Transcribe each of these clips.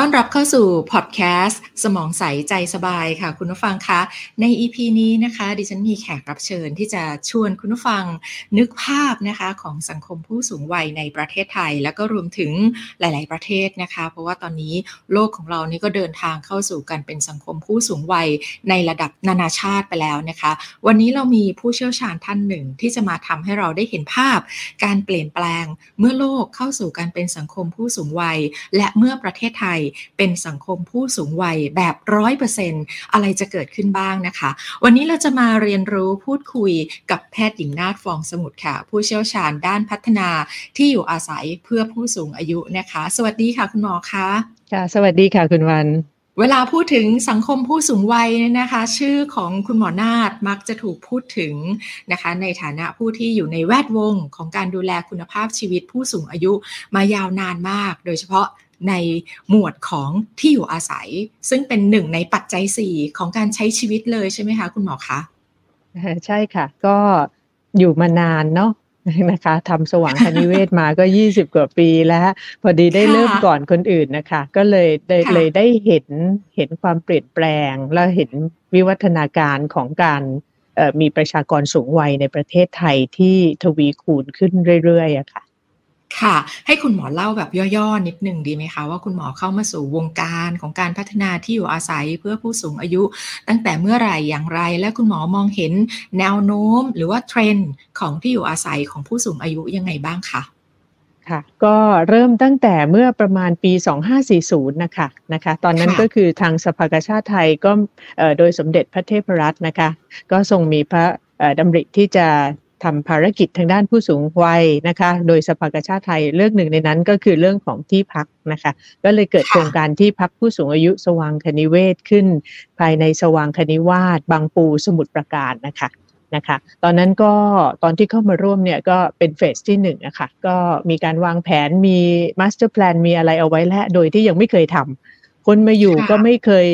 ต้อนรับเข้าสู่พอดแคสต์สมองใสใจสบายค่ะ คุณผู้ฟังคะใน EP นี้นะคะ ดิฉันมีแขกรับเชิญที่จะชวนคุณผู้ฟังนึกภาพนะคะของสังคมผู้สูงวัยในประเทศไทย แล้วก็รวมถึงหลาย ๆ ประเทศนะคะ เพราะว่าตอนนี้โลกของเรานี่ก็เดินทางเข้าสู่การเป็นสังคมผู้สูงวัยในระดับนานาชาติไปแล้วนะคะ วันนี้เรามีผู้เชี่ยวชาญท่านหนึ่งที่จะมาทำให้เราได้เห็นภาพ การเปลี่ยนแปลงเมื่อโลกเข้าสู่การเป็นสังคมผู้สูงวัย และเมื่อประเทศไทยเป็นสังคมผู้สูงวัยแบบร้อยเปอร์เซ็นอะไรจะเกิดขึ้นบ้างนะคะ วันนี้เราจะมาเรียนรู้พูดคุยกับแพทย์หญิงนาฏฟองสมุทรค่ะ ผู้เชี่ยวชาญด้านพัฒนาที่อยู่อาศัยเพื่อผู้สูงอายุนะคะ สวัสดีค่ะคุณหมอคะค่ะ สวัสดีค่ะคุณวันเวลาพูดถึงสังคมผู้สูงวัยนะคะ ชื่อของคุณหมอนาฏมักจะถูกพูดถึงนะคะ ในฐานะผู้ที่อยู่ในแวดวงของการดูแลคุณภาพชีวิตผู้สูงอายุมายาวนานมาก โดยเฉพาะ ในหมวดของที่อยู่อาศัย ซึ่งเป็นหนึ่งในปัจจัยสี่ของการใช้ชีวิตเลยใช่ไหมคะ คุณหมอคะใช่ค่ะ ก็อยู่มานานเนาะนะคะทำสว่างคณิเวศมาก็ยี่สิบกว่าปีแล้ว พอดีได้เริ่มก่อนคนอื่นนะคะ ก็เลยได้เลยได้เห็นเห็นความเปลี่ยนแปลง แล้วเห็นวิวัฒนาการของการมีประชากรสูงวัยในประเทศไทยที่ทวีคูณขึ้นเรื่อยๆอะค่ะ ค่ะ ให้คุณหมอเล่าแบบย่อๆ นิดหนึ่งดีไหมคะ ว่าคุณหมอเข้ามาสู่วงการของการพัฒนาที่อยู่อาศัยเพื่อผู้สูงอายุ ตั้งแต่เมื่อไหร่อย่างไร และคุณหมอมองเห็นแนวโน้ม หรือว่าเทรนด์ของที่อยู่อาศัยของผู้สูงอายุยังไงบ้างคะค่ะก็เริ่มตั้งแต่เมื่อประมาณปี 2540 นะคะนะคะ ตอนนั้นก็คือทางสภากาชาติไทยก็โดยสมเด็จพระเทพรัตน์นะคะ ก็ทรงมีพระดำริที่จะ ทำภารกิจทางด้านผู้สูงวัยนะคะ โดยสภากาชาติไทยเรื่องหนึ่งในนั้นก็คือเรื่องของที่พักนะคะ ก็เลยเกิดโครงการที่พักผู้สูงอายุสว่างคณิเวศขึ้น ภายในสว่างคณิเวศบางปูสมุทรปราการนะคะนะคะ ตอนนั้นก็ตอนที่เข้ามาร่วมเนี่ยก็เป็นเฟสที่หนึ่งนะคะ ก็มีการวางแผนมี master plan มีอะไรเอาไว้แล้วโดยที่ยังไม่เคยทำคนมาอยู่ก็ไม่เคย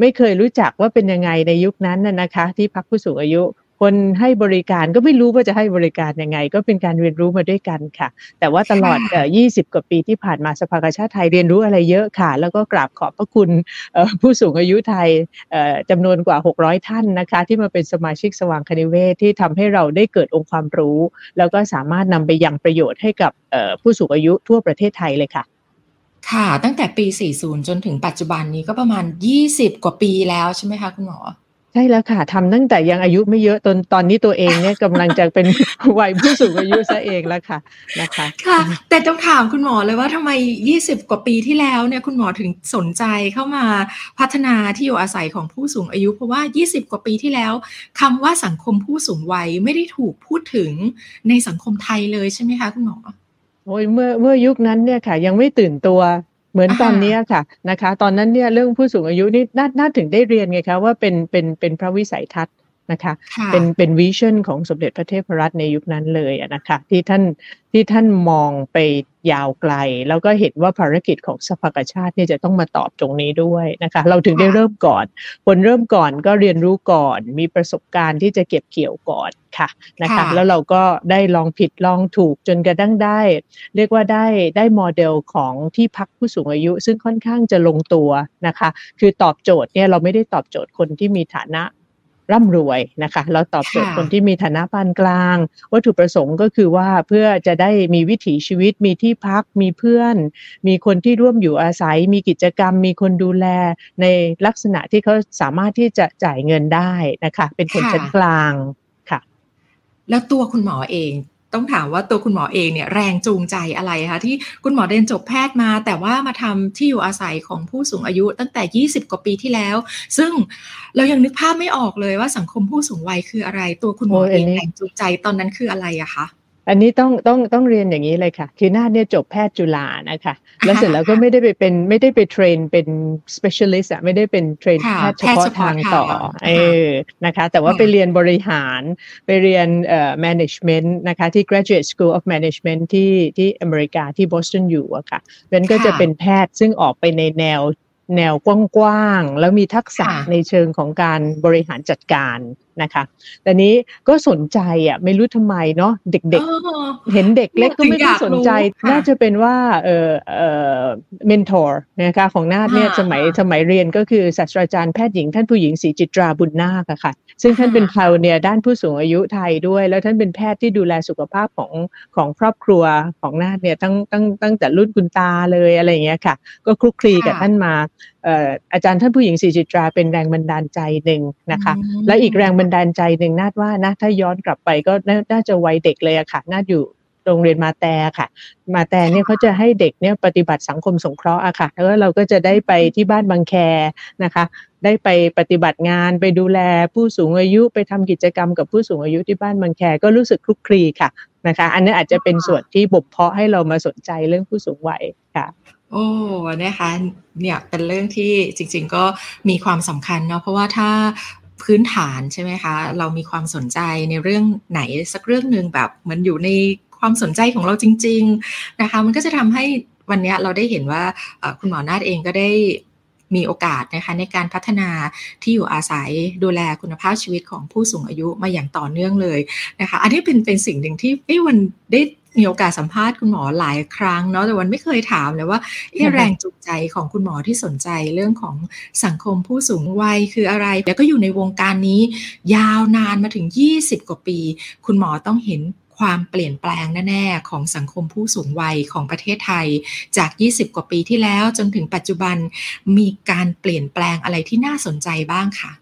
ไม่เคยรู้จักว่าเป็นยังไงในยุคนั้นน่ะนะคะ ที่พักผู้สูงอายุ คนให้บริการก็ไม่รู้ว่าจะให้บริการยังไง ก็เป็นการเรียนรู้มาด้วยกันค่ะ แต่ว่าตลอด 20 กว่าปีที่ผ่านมาสภากาชาติไทยเรียนรู้อะไรเยอะค่ะ แล้วก็กราบขอบพระคุณผู้สูงอายุไทยจำนวนกว่า 600 ท่านนะคะ ที่มาเป็นสมาชิกสว่างคณิเวศที่ทำให้เราได้เกิดองค์ความรู้ แล้วก็สามารถนำไปยังประโยชน์ให้กับผู้สูงอายุทั่วประเทศไทยเลยค่ะค่ะ ตั้งแต่ปี 40 จนถึงปัจจุบันนี้ก็ประมาณ 20 กว่าปีแล้วใช่ไหมคะคุณหมอ ใช่แล้วค่ะทำตั้งแต่ยังอายุไม่เยอะตอนตอนนี้ตัวเองเนี่ยกำลังจะเป็นวัยผู้สูงอายุซะเองแล้วค่ะนะคะ ค่ะ แต่ต้องถามคุณหมอเลยว่าทำไม 20 กว่าปีที่แล้วเนี่ยคุณหมอถึงสนใจเข้ามาพัฒนาที่อยู่อาศัยของผู้สูงอายุ เพราะว่า 20 กว่าปีที่แล้วคำว่าสังคมผู้สูงวัยไม่ได้ถูกพูดถึงในสังคมไทยเลยใช่ไหมคะคุณหมอโอ้ยเมื่อเมื่อยุคนั้นเนี่ยค่ะ ยังไม่ตื่นตัว เหมือนตอนนี้ค่ะนะคะ ตอนนั้นเนี่ยเรื่องผู้สูงอายุนี่น่าน่าถึงได้เรียนไงคะว่าเป็นเป็นเป็นพระวิสัยทัศน์ นะคะ เป็นเป็นวิชั่นของสมเด็จพระเทพรัตน์ในยุคนั้นเลยนะคะที่ท่านที่ท่านมองไปยาวไกล แล้วก็เห็นว่าภารกิจของสภากาชาติเนี่ยจะต้องมาตอบตรงนี้ด้วยนะคะ เราถึงได้เริ่มก่อน คนเริ่มก่อนก็เรียนรู้ก่อน มีประสบการณ์ที่จะเก็บเกี่ยวก่อนค่ะนะคะแล้วเราก็ได้ลองผิดลองถูกจนกระทั่งได้ เรียกว่าได้ได้โมเดลของที่พักผู้สูงอายุ ซึ่งค่อนข้างจะลงตัวนะคะ คือตอบโจทย์เนี่ยเราไม่ได้ตอบโจทย์คนที่มีฐานะ ร่ำรวยนะคะ เราตอบโจทย์คนที่มีฐานะปานกลาง วัตถุประสงค์ก็คือว่าเพื่อจะได้มีวิถีชีวิต มีที่พัก มีเพื่อน มีคนที่ร่วมอยู่อาศัย มีกิจกรรม มีคนดูแลในลักษณะที่เขาสามารถที่จะจ่ายเงินได้นะคะ เป็นคนชั้นกลางค่ะ แล้วตัวคุณหมอเอง ต้องถามว่าตัวคุณหมอเองเนี่ยแรงจูงใจอะไรคะที่คุณหมอเรียนจบแพทย์มา แต่ว่ามาทำที่อยู่อาศัยของผู้สูงอายุตั้งแต่ 20 กว่าปีที่แล้ว ซึ่งเรายังนึกภาพไม่ออกเลยว่าสังคมผู้สูงวัยคืออะไร ตัวคุณหมอเองแรงจูงใจตอนนั้นคืออะไรอะคะ อันนี้ต้องต้องต้องเรียนอย่างนี้เลยค่ะ คือนาดเนี่ยจบแพทย์จุฬานะคะ แล้วเสร็จแล้วก็ไม่ได้ไปเป็นไม่ได้ไป train เป็น specialist อะไม่ได้เป็น train แพทย์เฉพาะทางต่อเออนะคะ แต่ว่าไปเรียนบริหารไปเรียนเอ่อ management นะคะที่ graduate school of management ที่ที่อเมริกาที่บอสตันอยู่อะค่ะเพราะนั้นก็จะเป็นแพทย์ซึ่งออกไปในแนวแนวกว้างๆ แล้วมีทักษะในเชิงของการบริหารจัดการ นะคะ แต่นี้ก็สนใจอะไม่รู้ทำไมเนาะเด็กๆ เห็นเด็กเล็กก็ไม่ได้สนใจ น่าจะเป็นว่าเออเออเมนทอร์นะคะของนาฏเนี่ยสมัยสมัยเรียนก็คือศาสตราจารย์แพทย์หญิงท่านผู้หญิงศรีจิตราบุญนาคค่ะ ซึ่งท่านเป็นพาวเนี่ยด้านผู้สูงอายุไทยด้วย แล้วท่านเป็นแพทย์ที่ดูแลสุขภาพของของครอบครัวของนาฏเนี่ยตั้งตั้งตั้งแต่รุ่นคุณตาเลยอะไรอย่างเงี้ยค่ะ ก็คลุกคลีกับท่านมา อาจารย์ท่านผู้หญิงศรีจิตราเป็นแรงบันดาลใจหนึ่งนะคะ และอีกแรงบันดาลใจหนึ่งนาดว่านะถ้าย้อนกลับไปก็น่าจะวัยเด็กเลยอะค่ะน่าอยู่โรงเรียนมาแต่ค่ะ มาแต่เนี่ยเขาจะให้เด็กเนี่ยปฏิบัติสังคมสงเคราะห์อะค่ะ แล้วเราก็จะได้ไปที่บ้านบางแคนะคะ ได้ไปปฏิบัติงานไปดูแลผู้สูงอายุไปทำกิจกรรมกับผู้สูงอายุที่บ้านบางแคก็รู้สึกคลุกคลีค่ะนะคะ อันนี้อาจจะเป็นส่วนที่บ่มเพาะให้เรามาสนใจเรื่องผู้สูงวัยค่ะ โอ้นะคะเนี่ยเป็นเรื่องที่จริง ๆ ก็มีความสำคัญเนาะเพราะว่าถ้าพื้นฐานใช่ไหมคะ เรามีความสนใจในเรื่องไหนสักเรื่องหนึ่งแบบเหมือนอยู่ในความสนใจของเราจริง ๆนะคะ มันก็จะทำให้วันนี้เราได้เห็นว่าคุณหมอนาฏเองก็ได้มีโอกาสนะคะในการพัฒนาที่อยู่อาศัยดูแลคุณภาพชีวิตของผู้สูงอายุมาอย่างต่อเนื่องเลยนะคะ อันนี้เป็นเป็นสิ่งหนึ่งที่วันได้ มีโอกาสสัมภาษณ์คุณหมอหลายครั้งเนาะแต่วันไม่เคยถามเลยว่าแรงจูงใจของคุณหมอที่สนใจเรื่องของสังคมผู้สูงวัยคืออะไร แล้วก็อยู่ในวงการนี้ ยาวนานมาถึง 20 กว่าปี คุณหมอต้องเห็นความเปลี่ยนแปลงแน่ๆ ของสังคมผู้สูงวัยของประเทศไทย จาก 20 กว่าปีที่แล้วจนถึงปัจจุบันมีการเปลี่ยนแปลงอะไรที่น่าสนใจบ้างค่ะ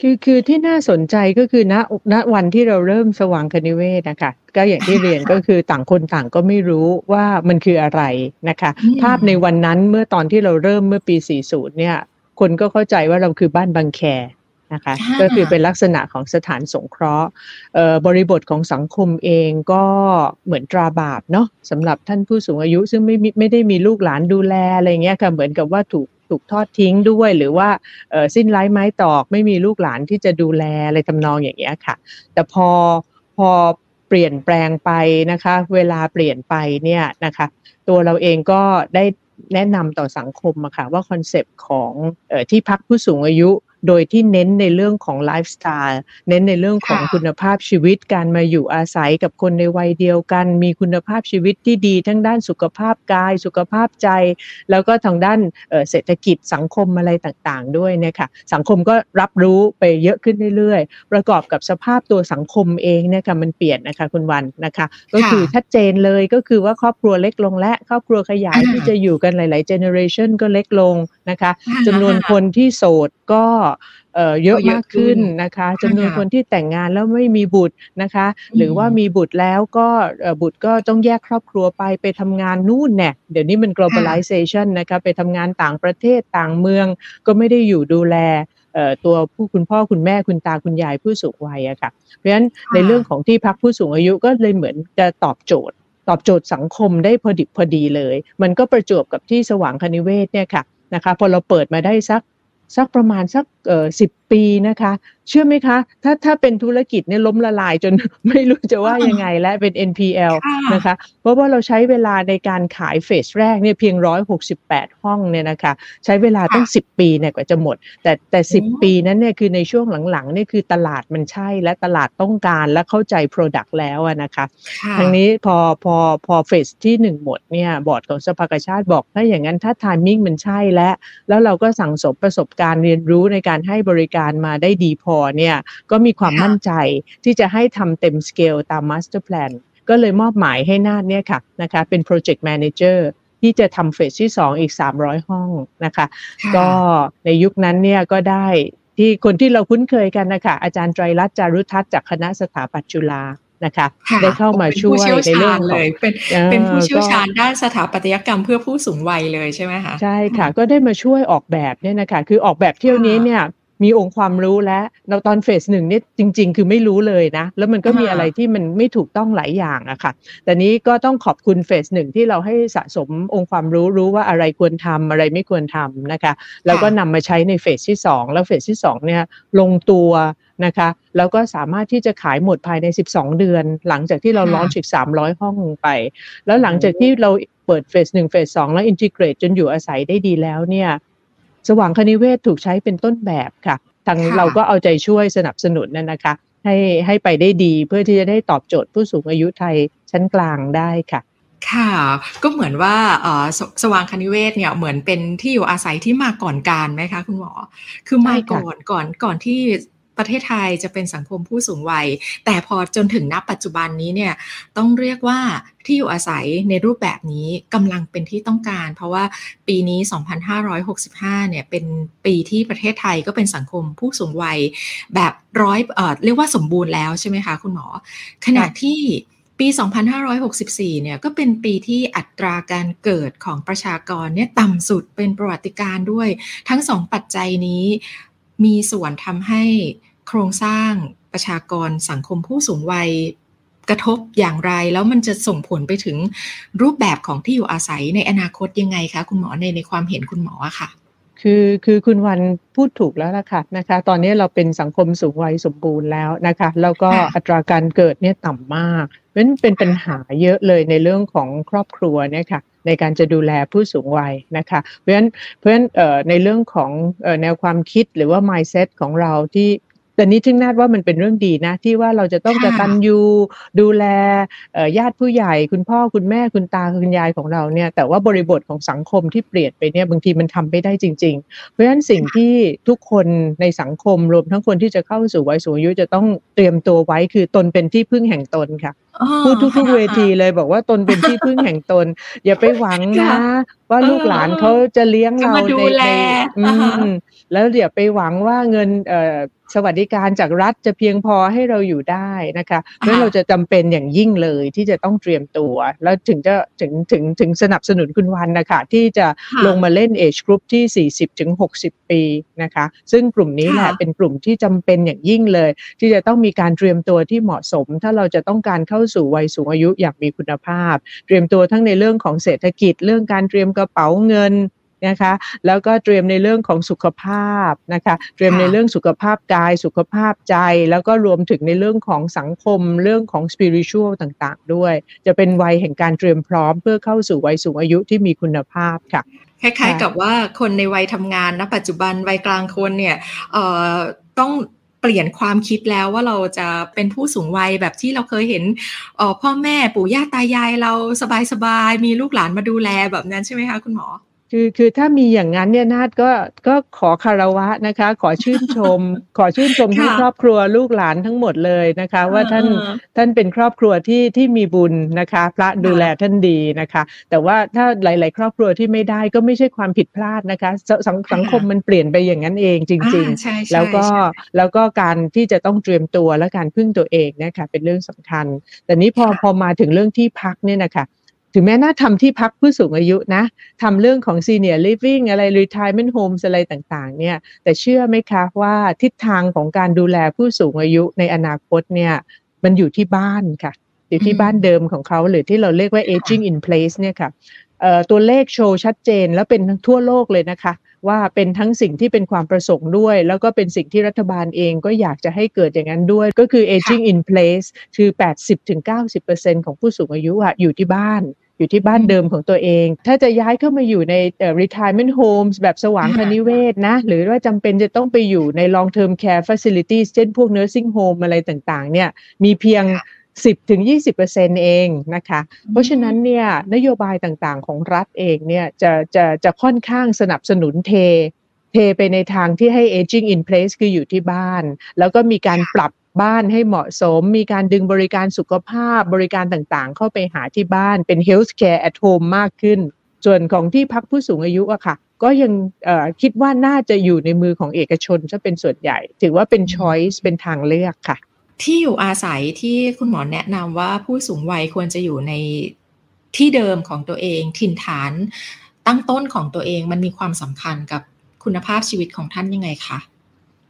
คือคือที่น่าสนใจก็คือณณวันที่เราเริ่มสว่างคณิเวศนะคะก็อย่างที่เรียนก็คือต่างคนต่างก็ไม่รู้ว่ามันคืออะไรนะคะ ภาพในวันนั้นเมื่อตอนที่เราเริ่มเมื่อปี 40 เนี่ย คนก็เข้าใจว่าเราคือบ้านบางแคนะคะก็คือเป็นลักษณะของสถานสงเคราะห์บริบทของสังคมเองก็เหมือนตราบาปเนาะสำหรับท่านผู้สูงอายุซึ่งไม่ไม่ได้มีลูกหลานดูแลอะไรเงี้ยค่ะเหมือนกับว่าถูก ถูกทอดทิ้งด้วย หรือว่าสิ้นไร้ไม้ตอก ไม่มีลูกหลานที่จะดูแลอะไรทำนองอย่างเงี้ยค่ะ แต่พอพอเปลี่ยนแปลงไปนะคะ เวลาเปลี่ยนไปเนี่ยนะคะ ตัวเราเองก็ได้แนะนำต่อสังคมอะค่ะว่า concept ของอที่พักผู้สูงอายุ โดยที่เน้นในเรื่องของไลฟ์สไตล์เน้นในเรื่องของคุณภาพชีวิตการมาอยู่อาศัยกับคนในวัยเดียวกัน มีคุณภาพชีวิตที่ดี ทั้งด้านสุขภาพกาย สุขภาพใจ แล้วก็ทางด้านเศรษฐกิจสังคมอะไรต่างๆ ด้วยเนี่ยค่ะสังคมก็รับรู้ไปเยอะขึ้นเรื่อยๆ ประกอบกับสภาพตัวสังคมเองเนี่ยค่ะมันเปลี่ยนนะคะคุณวันนะคะ ก็คือชัดเจนเลยก็คือว่าครอบครัวเล็กลงและครอบครัวขยายที่จะอยู่กันหลายๆเจเนอเรชันก็เล็กลงนะคะจำนวนคนที่โสดก็เยอะมากขึ้นนะคะจำนวนคนที่แต่งงานแล้วไม่มีบุตรนะคะ หรือว่ามีบุตรแล้วก็บุตรก็ต้องแยกครอบครัวไปไปทำงานนู่นเนี่ยเดี๋ยวนี้มัน globalization นะคะไปทำงานต่างประเทศต่างเมืองก็ไม่ได้อยู่ดูแลตัวผู้คุณพ่อคุณแม่คุณตาคุณยายผู้สูงวัยอะค่ะ เพราะฉะนั้นในเรื่องของที่พักผู้สูงอายุก็เลยเหมือนจะตอบโจทย์ ตอบโจทย์สังคมได้พอดิบพอดีเลย มันก็ประจวบกับที่สว่างคณิเวศเนี่ยค่ะนะคะพอเราเปิดมาได้สัก สักประมาณสักสิบปีนะคะเชื่อไหมคะ ถ้าถ้าเป็นธุรกิจเนี่ยล้มละลายจนไม่รู้จะว่ายังไงและเป็น NPL นะคะ เพราะว่าเราใช้เวลาในการขาย phase แรกเนี่ยเพียงร้อยหกสิบแปดห้องเนี่ยนะคะ ใช้เวลาตั้งสิบปีเนี่ยกว่าจะหมด แต่แต่สิบปีนั้นเนี่ยคือในช่วงหลังๆเนี่ยคือตลาดมันใช่และตลาดต้องการและเข้าใจ Product แล้วนะคะทางนี้พอพอพอ phase ที่หนึ่งหมดเนี่ยบอร์ดของสภากาชาติบอกถ้าอย่างนั้นถ้า timing มันใช่แล้วแล้วเราก็สั่งสมประสบการณ์เรียนรู้ในการให้บริการมาได้ดีพอเนี่ยก็มีความมั่นใจที่จะให้ทำเต็มสเกลตาม master plan ก็เลยมอบหมายให้นาดเนี่ยค่ะนะคะเป็น project manager ที่จะทำ phase ที่ 2 อีก 300 ห้องนะคะก็ในยุคนั้นเนี่ยก็ได้ที่คนที่เราคุ้นเคยกันนะคะอาจารย์ไตรรัตน์จารุทัศน์จากคณะสถาปัตย์จุฬานะคะได้เข้ามาช่วยในเรื่องเลยเป็นเป็นผู้เชี่ยวชาญด้านสถาปัตยกรรมเพื่อผู้สูงวัยเลยใช่ไหมคะใช่ค่ะ ก็ได้มาช่วยออกแบบเนี่ยนะคะคือออกแบบเที่ยวนี้เนี่ย มีองค์ความรู้แล้วเราตอนเฟสหนึ่งนี่จริง ๆ คือไม่รู้เลยนะ แล้วมันก็มีอะไรที่มันไม่ถูกต้องหลายอย่างอะค่ะ แต่นี้ก็ต้องขอบคุณเฟสหนึ่งที่เราให้สะสมองค์ความรู้รู้ว่าอะไรควรทำอะไรไม่ควรทำนะคะ แล้วก็นำมาใช้ในเฟสที่ 2 แล้วเฟสที่2เนี่ยลงตัวนะคะแล้วก็สามารถที่จะขายหมดภายใน 12 เดือน หลังจากที่เราล้อนฉีก300 ห้องไป แล้วหลังจากที่เราเปิดเฟสหนึ่งเฟสสองแล้วอินทิเกรตจนอยู่อาศัยได้ดีแล้วเนี่ย สว่างคณิเวศถูกใช้เป็นต้นแบบค่ะ ทางเราก็เอาใจช่วยสนับสนุนนั่นนะคะ ให้ให้ไปได้ดีเพื่อที่จะได้ตอบโจทย์ผู้สูงอายุไทยชั้นกลางได้ค่ะค่ะก็เหมือนว่าสสว่างคณิเวศเนี่ยเหมือนเป็นที่อยู่อาศัยที่มาก่อนการไหมคะคุณหมอ คือมาก่อนก่อนก่อนที่ ประเทศไทยจะเป็นสังคมผู้สูงวัย แต่พอจนถึงนับปัจจุบันนี้เนี่ยต้องเรียกว่าที่อยู่อาศัยในรูปแบบนี้กำลังเป็นที่ต้องการ เพราะว่าปีนี้ 2565 เนี่ยเป็นปีที่ประเทศไทยก็เป็นสังคมผู้สูงวัยแบบร้อยเออเรียกว่าสมบูรณ์แล้วใช่ไหมคะคุณหมอ ขณะที่ปี 2564 เนี่ยก็เป็นปีที่อัตราการเกิดของประชากรเนี่ยต่ำสุดเป็นประวัติการด้วย ทั้งสองปัจจัยนี้ มีส่วนทำให้โครงสร้างประชากรสังคมผู้สูงวัยกระทบอย่างไร แล้วมันจะส่งผลไปถึงรูปแบบของที่อยู่อาศัยในอนาคตยังไงคะ คุณหมอในในความเห็นคุณหมอค่ะ คือคือคุณวันพูดถูกแล้วล่ะค่ะนะคะ ตอนนี้เราเป็นสังคมสูงวัยสมบูรณ์แล้วนะคะ แล้วก็อัตราการเกิดเนี่ยต่ำมากเพราะฉะนั้นเป็นปัญหาเยอะเลยในเรื่องของครอบครัวเนี่ยค่ะ ในการจะดูแลผู้สูงวัยนะคะ เพราะฉะนั้นเพราะฉะนั้นในเรื่องของแนวความคิดหรือว่า mindset ของเราที่ แต่นี้ทึงนาดว่ามันเป็นเรื่องดีนะ ที่ว่าเราจะต้องกตัญญูดูแลญาติผู้ใหญ่ คุณพ่อคุณแม่คุณตาคุณยายของเราเนี่ย แต่ว่าบริบทของสังคมที่เปลี่ยนไปเนี่ยบางทีมันทำไม่ได้จริง ๆ เพราะฉะนั้นสิ่งที่ทุกคนในสังคมรวมทั้งคนที่จะเข้าสู่วัยสูงอายุจะต้องเตรียมตัวไว้คือตนเป็นที่พึ่งแห่งตนค่ะพูดทุกๆเวทีเลยบอกว่าตนเป็นที่พึ่งแห่งตน อย่าไปหวังนะ ว่าลูกหลานเขาจะเลี้ยงเราในในแล้วอย่าไปหวังว่าเงินเสวัสดิการจากรัฐจะเพียงพอให้เราอยู่ได้นะคะเพราะเราจะจำเป็นอย่างยิ่งเลยที่จะต้องเตรียมตัว แล้วถึงจะถึงถึงถึงสนับสนุนคุณวันนะคะที่จะลงมาเล่นเอชกรุ๊ปที่ 40ถึง60 ปีนะคะ ซึ่งกลุ่มนี้แหละเป็นกลุ่มที่จำเป็นอย่างยิ่งเลย ที่จะต้องมีการเตรียมตัวที่เหมาะสม ถ้าเราจะต้องการเข้าสู่วัยสูงอายุอย่างมีคุณภาพ เตรียมตัวทั้งในเรื่องของเศรษฐกิจเรื่องการเตรียมกระเป๋าเงิน นะคะ แล้วก็เตรียมในเรื่องของสุขภาพนะคะ เตรียมในเรื่องสุขภาพกาย สุขภาพใจ แล้วก็รวมถึงในเรื่องของสังคม เรื่องของสปิริตชัลต่างๆ ด้วย จะเป็นวัยแห่งการเตรียมพร้อมเพื่อเข้าสู่วัยสูงอายุที่มีคุณภาพค่ะคล้ายๆกับว่าคนในวัยทำงานณปัจจุบันวัยกลางคนเนี่ยต้องเปลี่ยนความคิดแล้วว่าเราจะเป็นผู้สูงวัยแบบที่เราเคยเห็นพ่อแม่ปู่ย่าตายายเราสบายๆมีลูกหลานมาดูแลแบบนั้นใช่ไหมคะคุณหมอ คือคือถ้ามีอย่างนั้นเนี่ยนาดก็ก็ขอคารวะนะคะ ขอชื่นชม ขอชื่นชมทั้งครอบครัวลูกหลานทั้งหมดเลยนะคะ ว่าท่านท่านเป็นครอบครัวที่ที่มีบุญนะคะ พระดูแลท่านดีนะคะ แต่ว่าถ้าหลาย ๆ ครอบครัวที่ไม่ได้ก็ไม่ใช่ความผิดพลาดนะคะสังสังคมมันเปลี่ยนไปอย่างนั้นเองจริง ๆ แล้วก็แล้วก็การที่จะต้องเตรียมตัวและการพึ่งตัวเองนะคะเป็นเรื่องสำคัญ แต่นี้พอพอมาถึงเรื่องที่พักเนี่ยนะคะ ถึงแม้น่าทำที่พักผู้สูงอายุนะทำเรื่องของ senior living อะไร retirement homes อะไรต่างๆเนี่ยแต่เชื่อไหมคะว่าทิศทางของการดูแลผู้สูงอายุในอนาคตเนี่ยมันอยู่ที่บ้านค่ะอยู่ที่บ้านเดิมของเขาหรือที่เราเรียกว่า aging in place เนี่ยค่ะตัวเลขโชว์ชัดเจนแล้วเป็นทั้งทั่วโลกเลยนะคะ ว่าเป็นทั้งสิ่งที่เป็นความประสงค์ด้วย แล้วก็เป็นสิ่งที่รัฐบาลเองก็อยากจะให้เกิดอย่างนั้นด้วย ก็คือ aging in place คือ 80-90%ของผู้สูงอายุอะอยู่ที่บ้าน อยู่ที่บ้านเดิมของตัวเอง ถ้าจะย้ายเข้ามาอยู่ใน retirement homes แบบสว่างคณิเวศนะ หรือว่าจำเป็นจะต้องไปอยู่ใน long term care facilities เช่นพวก nursing home อะไรต่างๆ เนี่ย มีเพียง10ถึง20%เองนะคะ เพราะฉะนั้นเนี่ยนโยบายต่างๆของรัฐเองเนี่ยจะจะจะค่อนข้างสนับสนุนเท เทไปในทางที่ให้ aging in place คืออยู่ที่บ้าน แล้วก็มีการปรับ บ้านให้เหมาะสม มีการดึงบริการสุขภาพบริการต่างๆ เข้าไปหาที่บ้านเป็น health care at home มากขึ้น ส่วนของที่พักผู้สูงอายุอะค่ะ ก็ยังคิดว่าน่าจะอยู่ในมือของเอกชนจะเป็นส่วนใหญ่ ถือว่าเป็น choice เป็นทางเลือกค่ะ ที่อยู่อาศัยที่คุณหมอแนะนำว่าผู้สูงวัยควรจะอยู่ในที่เดิมของตัวเองถิ่นฐานตั้งต้นของตัวเองมันมีความสำคัญกับคุณภาพชีวิตของท่านยังไงคะ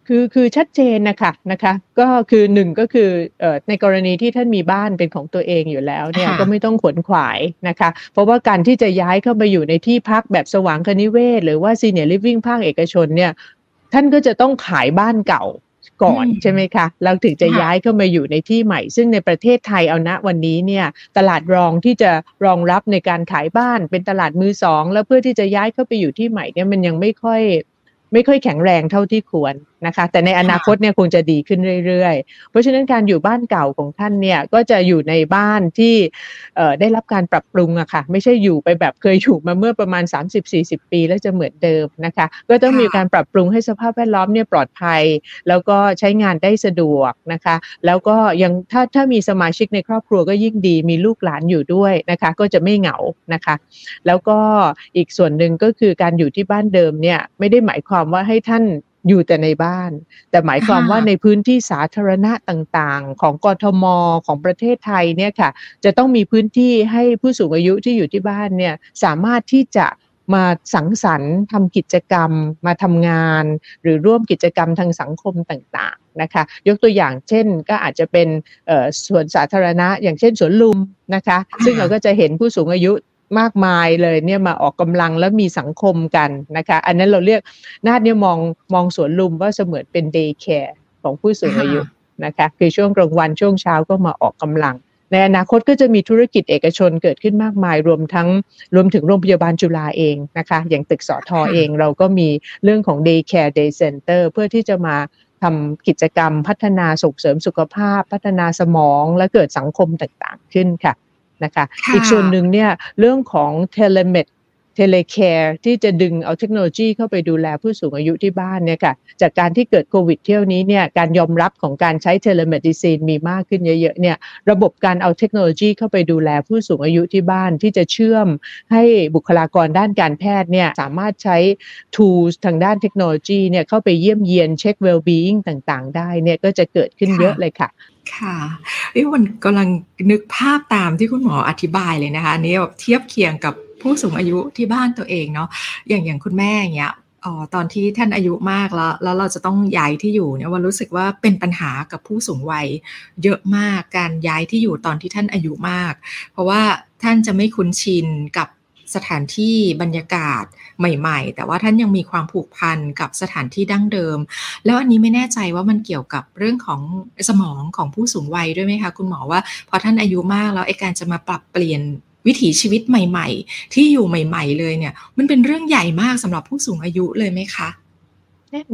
คือคือชัดเจนนะคะนะคะ ก็คือหนึ่งก็คือเอ่อในกรณีที่ท่านมีบ้านเป็นของตัวเองอยู่แล้วเนี่ยก็ไม่ต้องขวนขวายนะคะ เพราะว่าการที่จะย้ายเข้าไปอยู่ในที่พักแบบสว่างคณิเวศ หรือว่า senior living ภาคเอกชนเนี่ยท่านก็จะต้องขายบ้านเก่าก่อนใช่ไหมคะแล้วถึงจะย้ายเข้ามาอยู่ในที่ใหม่ ซึ่งในประเทศไทยเอาณวันนี้เนี่ยตลาดรองที่จะรองรับในการขายบ้านเป็นตลาดมือสอง แล้วเพื่อที่จะย้ายเข้าไปอยู่ที่ใหม่เนี่ยมันยังไม่ค่อย ไม่ค่อยแข็งแรงเท่าที่ควรนะคะ แต่ในอนาคตเนี่ยคงจะดีขึ้นเรื่อยๆ เพราะฉะนั้นการอยู่บ้านเก่าของท่านเนี่ยก็จะอยู่ในบ้านที่ได้รับการปรับปรุงอะค่ะ ไม่ใช่อยู่ไปแบบเคยอยู่มาเมื่อประมาณ 30-40 ปีแล้วจะเหมือนเดิมนะคะ ก็ต้องมีการปรับปรุงให้สภาพแวดล้อมเนี่ยปลอดภัย แล้วก็ใช้งานได้สะดวกนะคะ แล้วก็ยังถ้าถ้ามีสมาชิกในครอบครัวก็ยิ่งดีมีลูกหลานอยู่ด้วยนะคะ ก็จะไม่เหงานะคะ แล้วก็อีกส่วนหนึ่งก็คือการอยู่ที่บ้านเดิมเนี่ยไม่ได้หมายความว่าให้ท่านอยู่แต่ในบ้าน แต่หมายความว่าในพื้นที่สาธารณะต่างๆ ของกทมของประเทศไทยเนี่ยค่ะ จะต้องมีพื้นที่ให้ผู้สูงอายุที่อยู่ที่บ้านเนี่ยสามารถที่จะมาสังสรรค์ทำกิจกรรม มาทำงาน หรือร่วมกิจกรรมทางสังคมต่างๆนะคะ ยกตัวอย่างเช่นก็อาจจะเป็นสวนสาธารณะ อย่างเช่นสวนลุมนะคะ ซึ่งเราก็จะเห็นผู้สูงอายุ มากมายเลยเนี่ยมาออกกำลังแล้วมีสังคมกันนะคะ อันนั้นเราเรียกนาดเนี่ยมองมองสวนลุมว่าเสมือนเป็น day careของผู้สูงอายุนะคะคือช่วงกลางวันช่วงเช้าก็มาออกกำลัง ในอนาคตก็จะมีธุรกิจเอกชนเกิดขึ้นมากมาย รวมทั้งรวมถึงโรงพยาบาลจุฬาเองนะคะ อย่างตึกสอทอเองเราก็มีเรื่องของ Day Care Day Center เพื่อที่จะมาทำกิจกรรมพัฒนาส่งเสริมสุขภาพ พัฒนาสมองและเกิดสังคมต่างๆขึ้นค่ะ นะคะอีกส่วนหนึ่งเนี่ยเรื่องของ telemed telecare ที่จะดึงเอาเทคโนโลยีเข้าไปดูแลผู้สูงอายุที่บ้านเนี่ยค่ะจากการที่เกิดโควิดเที่ยวนี้เนี่ยการยอมรับของการใช้ telemedicine มีมากขึ้นเยอะๆเนี่ยระบบการเอาเทคโนโลยีเข้าไปดูแลผู้สูงอายุที่บ้านที่จะเชื่อมให้บุคลากรด้านการแพทย์เนี่ยสามารถใช้ tools ทางด้านเทคโนโลยีเนี่ยเข้าไปเยี่ยมเยียน check well-being ต่างๆ ได้เนี่ยก็จะเกิดขึ้นเยอะเลยค่ะ ค่ะเอ้วันกำลังนึกภาพตามที่คุณหมออธิบายเลยนะคะนี่แบบเทียบเคียงกับผู้สูงอายุที่บ้านตัวเองเนาะอย่างอย่างคุณแม่อย่างเงี้ยอ๋อตอนที่ท่านอายุมากแล้ว แล้วเราจะต้องย้ายที่อยู่เนี่ยวันรู้สึกว่าเป็นปัญหากับผู้สูงวัยเยอะมากการย้ายที่อยู่ตอนที่ท่านอายุมาก เพราะว่าท่านจะไม่คุ้นชินกับ สถานที่บรรยากาศใหม่ ๆ แต่ว่าท่านยังมีความผูกพันกับสถานที่ดั้งเดิม แล้วอันนี้ไม่แน่ใจว่ามันเกี่ยวกับเรื่องของสมองของผู้สูงวัยด้วยไหมคะ คุณหมอว่าพอท่านอายุมากแล้วไอ้การจะมาปรับเปลี่ยนวิถีชีวิตใหม่ ๆ ที่อยู่ใหม่ ๆ เลยเนี่ย มันเป็นเรื่องใหญ่มากสำหรับผู้สูงอายุเลยไหมคะ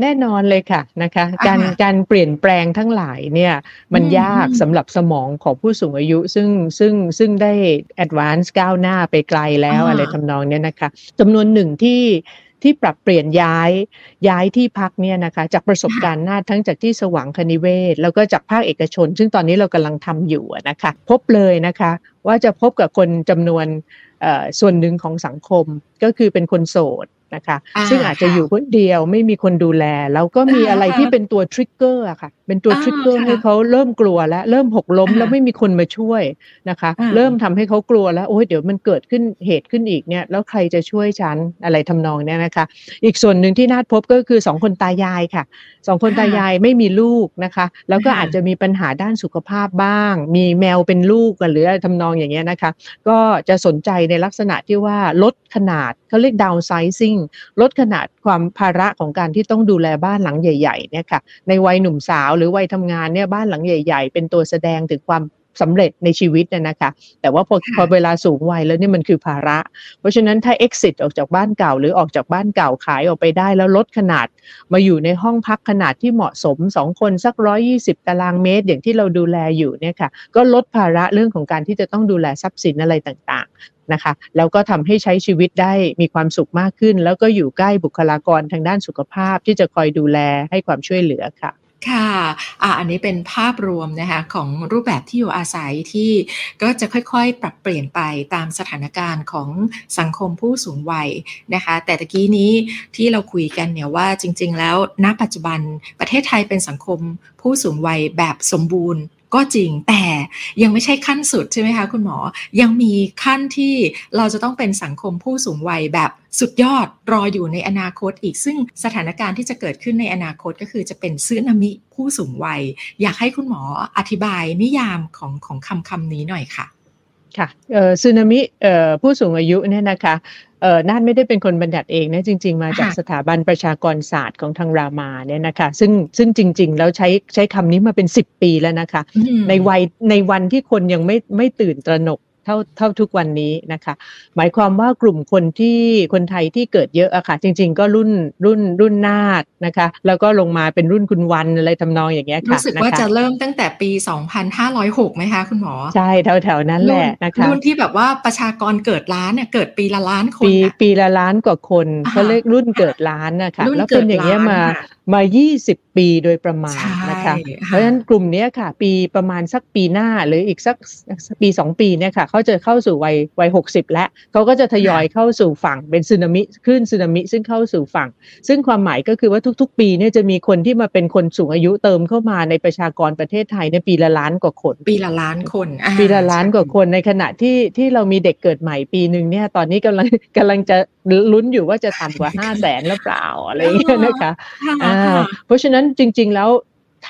แน่นอนเลยค่ะนะคะ การการเปลี่ยนแปลงทั้งหลายเนี่ยมันยากสำหรับสมองของผู้สูงอายุ ซึ่งซึ่งซึ่งได้แอดวานซ์ก้าวหน้าไปไกลแล้วอะไรทำนองนี้นะคะจำนวนหนึ่งที่ที่ปรับเปลี่ยนย้ายย้ายที่พักเนี่ยนะคะจากประสบการณ์นาทั้งจากที่สว่างคณิเวศ แล้วก็จากภาคเอกชน ซึ่งตอนนี้เรากำลังทำอยู่นะคะ พบเลยนะคะว่าจะพบกับคนจำนวนส่วนหนึ่งของสังคมก็คือเป็นคนโสด นะคะ ซึ่งอาจจะอยู่คนเดียวไม่มีคนดูแล แล้วก็มีอะไรที่เป็นตัวทริกเกอร์อะค่ะ เป็นตัวทริกเกอร์ให้เขาเริ่มกลัวแล้ว เริ่มหกล้มแล้วไม่มีคนมาช่วยนะคะ เริ่มทำให้เขากลัวแล้วโอ้ยเดี๋ยวมันเกิดขึ้นเหตุขึ้นอีกเนี่ยแล้วใครจะช่วยฉันอะไรทำนองเนี้ยนะคะ อีกส่วนหนึ่งที่น่าพบก็คือสองคนตายายค่ะสองคนตายายไม่มีลูกนะคะ แล้วก็อาจจะมีปัญหาด้านสุขภาพบ้าง มีแมวเป็นลูกกันหรืออะไรทำนองอย่างเงี้ยนะคะ ก็จะสนใจในลักษณะที่ว่าลดขนาดเขาเรียก downsizing ลดขนาดความภาระของการที่ต้องดูแลบ้านหลังใหญ่ๆเนี่ยค่ะในวัยหนุ่มสาวหรือวัยทำงานเนี่ยบ้านหลังใหญ่ ๆ เป็นตัวแสดงถึงความ สำเร็จในชีวิตเนี่ยนะคะ แต่ว่าพอพอเวลาสูงวัยแล้วนี่มันคือภาระ เพราะฉะนั้นถ้า exit ออกจากบ้านเก่า หรือออกจากบ้านเก่าขายออกไปได้แล้วลดขนาด มาอยู่ในห้องพักขนาดที่เหมาะสมสองคนสักร้อยี่สิบตารางเมตร อย่างที่เราดูแลอยู่เนี่ยค่ะ ก็ลดภาระเรื่องของการที่จะต้องดูแลทรัพย์สินอะไรต่างๆนะคะ แล้วก็ทำให้ใช้ชีวิตได้มีความสุขมากขึ้น แล้วก็อยู่ใกล้บุคลากรทางด้านสุขภาพที่จะคอยดูแลให้ความช่วยเหลือค่ะ ค่ะอ่าอันนี้เป็นภาพรวมนะคะของรูปแบบที่อยู่อาศัยที่ก็จะค่อยๆ ปรับเปลี่ยนไปตามสถานการณ์ของสังคมผู้สูงวัยนะคะ แต่ตะกี้นี้ที่เราคุยกันเนี่ยว่าจริง ๆ แล้วณปัจจุบันประเทศไทยเป็นสังคมผู้สูงวัยแบบสมบูรณ์ ก็จริงแต่ยังไม่ใช่ขั้นสุดใช่ไหมคะคุณหมอ ยังมีขั้นที่เราจะต้องเป็นสังคมผู้สูงวัยแบบสุดยอดรออยู่ในอนาคตอีกซึ่งสถานการณ์ที่จะเกิดขึ้นในอนาคตก็คือจะเป็นซึนามิผู้สูงวัย อยากให้คุณหมออธิบายนิยามของของคำคำนี้หน่อยค่ะค่ะซึนามิผู้สูงอายุเนี่ยนะคะ เออนาดไม่ได้เป็นคนบัญญัติเองนะจริง ๆ มาจากสถาบันประชากรศาสตร์ของทางรามาเนี่ยนะคะ ซึ่งซึ่งจริง ๆ แล้วใช้ใช้คำนี้มาเป็นสิบปีแล้วนะคะ ในวัยในวันที่คนยังไม่ไม่ตื่นตระหนก เท่าเท่าทุกวันนี้นะคะ หมายความว่ากลุ่มคนที่คนไทยที่เกิดเยอะอะค่ะ จริง ๆ ก็รุ่นรุ่นรุ่นนาดนะคะ แล้วก็ลงมาเป็นรุ่นคุณวันอะไรทำนองอย่างเงี้ยค่ะรู้สึกว่าจะเริ่มตั้งแต่ปี 2506ไหมคะคุณหมอ ใช่แถวๆนั้นแหละนะคะรุ่นที่แบบว่าประชากรเกิดล้านเนี่ยเกิดปีละล้านคนปีปีละล้านกว่าคนเขาเรียกรุ่นเกิดล้านนะคะแล้วเป็นอย่างเงี้ยมา มา 20 ปีโดยประมาณนะคะ เพราะฉะนั้นกลุ่มนี้ค่ะ ปีประมาณสักปีหน้าหรืออีกสักปี 2 ปีเนี่ยค่ะเขาจะเข้าสู่วัยวัย 60 แล้วเขาก็จะทยอยเข้าสู่ฝั่งเป็นสึนามิคลื่นสึนามิซึ่งเข้าสู่ฝั่ง ซึ่งความหมายก็คือว่าทุก ๆ ปีเนี่ยจะมีคนที่มาเป็นคนสูงอายุเติมเข้ามาในประชากรประเทศไทยในปีละล้านกว่าคน ปีละล้านคนปีละล้านกว่าคนในขณะที่ที่เรามีเด็กเกิดใหม่ปีหนึ่งเนี่ยตอนนี้กำลังกำลังจะลุ้นอยู่ว่าจะต่ำกว่าห้าแสนหรือเปล่าอะไรอย่างเงี้ยนะคะเพราะฉะนั้นจริง ๆ แล้ว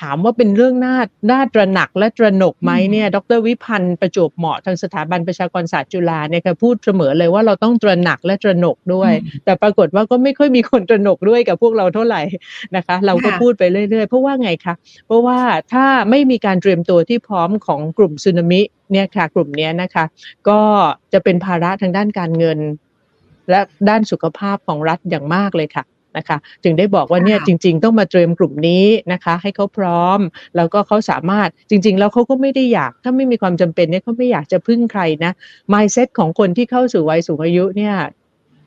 ถามว่าเป็นเรื่องน่าน่าตระหนักและตระหนกไหมเนี่ย ดรวิพันธ์ประจวบเหมาะทางสถาบันประชากรศาสตร์จุฬาเนี่ยค่ะพูดเสมอเลยว่าเราต้องตระหนักและตระหนกด้วย แต่ปรากฏว่าก็ไม่ค่อยมีคนตระหนกด้วยกับพวกเราเท่าไหร่นะคะ เราก็พูดไปเรื่อยๆ เพราะว่าไงคะ เพราะว่าถ้าไม่มีการเตรียมตัวที่พร้อมของกลุ่มสึนามิเนี่ยค่ะกลุ่มนี้นะคะ ก็จะเป็นภาระทางด้านการเงิน และด้านสุขภาพของรัฐอย่างมากเลยค่ะนะคะจึงได้บอกว่าเนี่ยจริง ๆ ต้องมาเตรียมกลุ่มนี้นะคะ ให้เขาพร้อม แล้วก็เขาสามารถจริง ๆ แล้วเขาก็ไม่ได้อยาก ถ้าไม่มีความจำเป็นเนี่ยเขาไม่อยากจะพึ่งใครนะ mindset ของคนที่เข้าสู่วัยสูงอายุเนี่ย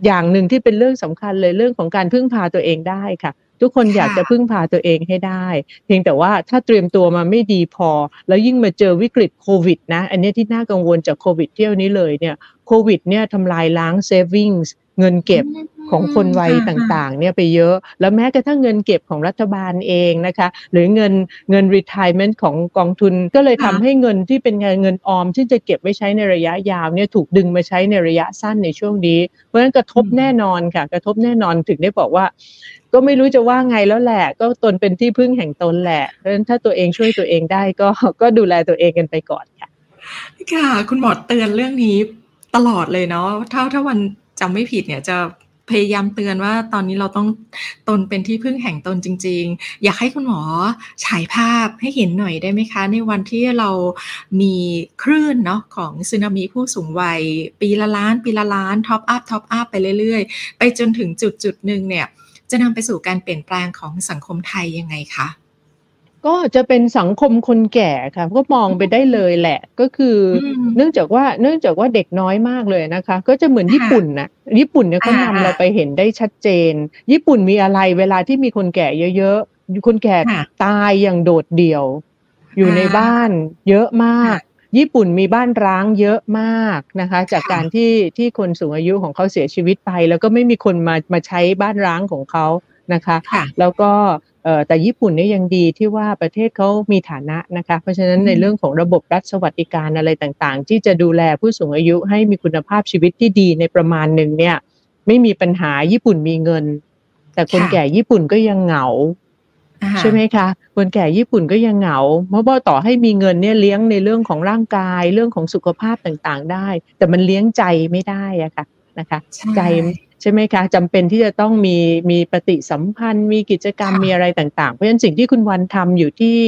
อย่างหนึ่งที่เป็นเรื่องสำคัญเลยเรื่องของการพึ่งพาตัวเองได้ค่ะ ทุกคนอยากจะพึ่งพาตัวเองให้ได้ เพียงแต่ว่าถ้าเตรียมตัวมาไม่ดีพอ แล้วยิ่งมาเจอวิกฤตโควิดนะ อันนี้ที่น่ากังวลจากโควิดเที่ยวนี้เลยเนี่ยโควิดเนี่ยทำลายล้าง savings เงินเก็บ ของคนวัยต่างๆเนี่ยไปเยอะ แล้วแม้กระทั่งเงินเก็บของรัฐบาลเองนะคะหรือเงินเงิน retirement ของกองทุนก็เลยทำให้เงินที่เป็นเงินออมที่จะเก็บไว้ใช้ในระยะยาวเนี่ยถูกดึงมาใช้ในระยะสั้นในช่วงนี้ เพราะฉะนั้นกระทบแน่นอนค่ะ กระทบแน่นอนถึงได้บอกว่า ก็ไม่รู้จะว่าไงแล้วแหละ ก็ตนเป็นที่พึ่งแห่งตนแหละเพราะฉะนั้นถ้าตัวเองช่วยตัวเองได้ก็ก็ดูแลตัวเองกันไปก่อนค่ะค่ะ คุณหมอเตือนเรื่องนี้ตลอดเลยเนาะถ้าถ้าวันจำไม่ผิดเนี่ยจะ พยายามเตือนว่าตอนนี้เราต้องตนเป็นที่พึ่งแห่งตนจริง ๆ อยากให้คุณหมอฉายภาพให้เห็นหน่อยได้ไหมคะ ในวันที่เรามีคลื่นเนาะของสึนามิผู้สูงวัย ปีละล้านปีละล้าน top up top up ไปเรื่อยๆ ไปจนถึงจุดจุดหนึ่งเนี่ย จะนำไปสู่การเปลี่ยนแปลงของสังคมไทยยังไงคะ ก็จะเป็นสังคมคนแก่ค่ะก็มองไปได้เลยแหละ ก็คือเนื่องจากว่าเนื่องจากว่าเด็กน้อยมากเลยนะคะ ก็จะเหมือนญี่ปุ่นนะญี่ปุ่นเนี่ยเขานำเราไปเห็นได้ชัดเจน ญี่ปุ่นมีอะไรเวลาที่มีคนแก่เยอะๆคนแก่ตายอย่างโดดเดี่ยว อยู่ในบ้านเยอะมาก ญี่ปุ่นมีบ้านร้างเยอะมากนะคะ จากการที่ที่คนสูงอายุของเขาเสียชีวิตไป แล้วก็ไม่มีคนมามาใช้บ้านร้างของเขานะคะ แล้วก็ แต่ญี่ปุ่นนี่ยังดีที่ว่าประเทศเขามีฐานะนะคะเพราะฉะนั้นในเรื่องของระบบรัฐสวัสดิการอะไรต่างๆ ที่จะดูแลผู้สูงอายุให้มีคุณภาพชีวิตที่ดีในประมาณหนึ่งเนี่ยไม่มีปัญหาญี่ปุ่นมีเงิน แต่คนแก่ญี่ปุ่นก็ยังเหงาใช่ไหมคะคนแก่ญี่ปุ่นก็ยังเหงา เพราะว่าต่อให้มีเงินเนี่ยเลี้ยงในเรื่องของร่างกายเรื่องของสุขภาพต่างๆ ได้ แต่มันเลี้ยงใจไม่ได้อะค่ะ นะคะใจใช่ไหมคะจำเป็นที่จะต้องมีมีปฏิสัมพันธ์ มีกิจกรรมมีอะไรต่าง ๆ เพราะฉะนั้นสิ่งที่คุณวันทำอยู่ที่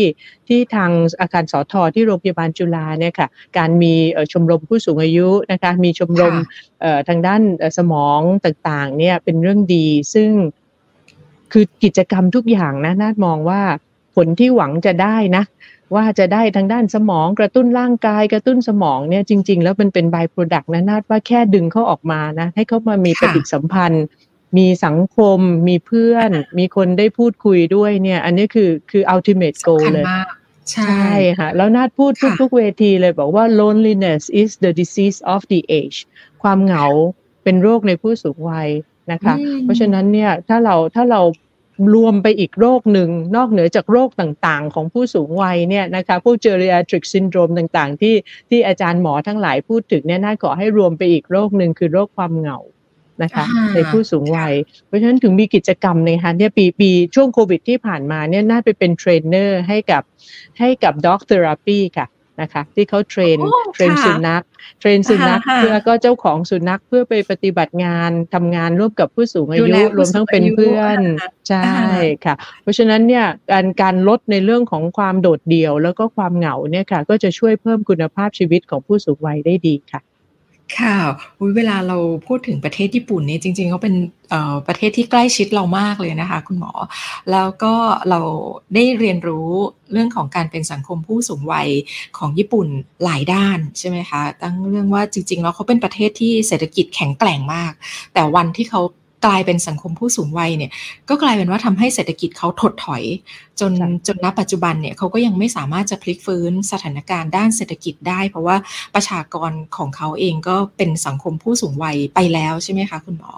ที่ทางอาคารสอทอที่โรงพยาบาลจุฬาเนี่ยค่ะการมีชมรมผู้สูงอายุนะคะมีชมรมทางด้านสมองต่างๆเนี่ยเป็นเรื่องดีซึ่งคือกิจกรรมทุกอย่างนะนาดมองว่าผลที่หวังจะได้นะ ว่าจะได้ทางด้านสมองกระตุ้นร่างกายกระตุ้นสมองเนี่ยจริง ๆ แล้วมันเป็น by-product นะนาดว่าแค่ดึงเขาออกมานะให้เขามามีปฏิสัมพันธ์ มีสังคม มีเพื่อน มีคนได้พูดคุยด้วยเนี่ย อันนี้คือคือ ultimate goal เลยใช่ค่ะแล้วนาดพูดทุกๆเวทีเลยบอกว่า loneliness is the disease of the age ความเหงาเป็นโรคในผู้สูงวัยนะคะ เพราะฉะนั้นเนี่ยถ้าเราถ้าเรา รวมไปอีกโรคหนึ่ง นอกเหนือจากโรคต่างๆ ของผู้สูงวัยเนี่ยนะคะพวก geriatric syndrome ต่างๆ ที่ที่อาจารย์หมอทั้งหลายพูดถึงเนี่ยนาดขอให้รวมไปอีกโรคหนึ่งคือโรคความเหงานะคะในผู้สูงวัย เพราะฉะนั้นถึงมีกิจกรรมในฮะเนี่ยปีปีช่วงโควิดที่ผ่านมาเนี่ยนาดไปเป็นเทรนเนอร์ให้กับให้กับ dog therapy ค่ะ นะคะ ที่เขา train train สุนัข train สุนัขเพื่อก็เจ้าของสุนัขเพื่อไปปฏิบัติงานทำงานร่วมกับผู้สูงอายุรวมทั้งเป็นเพื่อนใช่ค่ะ เพราะฉะนั้นเนี่ยการการลดในเรื่องของความโดดเดี่ยว แล้วก็ความเหงาเนี่ยค่ะ ก็จะช่วยเพิ่มคุณภาพชีวิตของผู้สูงวัยได้ดีค่ะ ค่ะเวลาเราพูดถึงประเทศญี่ปุ่นนี่จริงๆเขาเป็นประเทศที่ใกล้ชิดเรามากเลยนะคะ คุณหมอ แล้วก็เราได้เรียนรู้เรื่องของการเป็นสังคมผู้สูงวัยของญี่ปุ่นหลายด้านใช่ไหมคะ ตั้งเรื่องว่าจริงๆแล้วเขาเป็นประเทศที่เศรษฐกิจแข็งแกร่งมาก แต่วันที่เขา กลายเป็นสังคมผู้สูงวัยเนี่ย ก็กลายเป็นว่าทำให้เศรษฐกิจเขาถดถอย จนจนณปัจจุบันเนี่ยเขาก็ยังไม่สามารถจะพลิกฟื้นสถานการณ์ด้านเศรษฐกิจได้ เพราะว่าประชากรของเขาเองก็เป็นสังคมผู้สูงวัยไปแล้วใช่ไหมคะคุณหมอ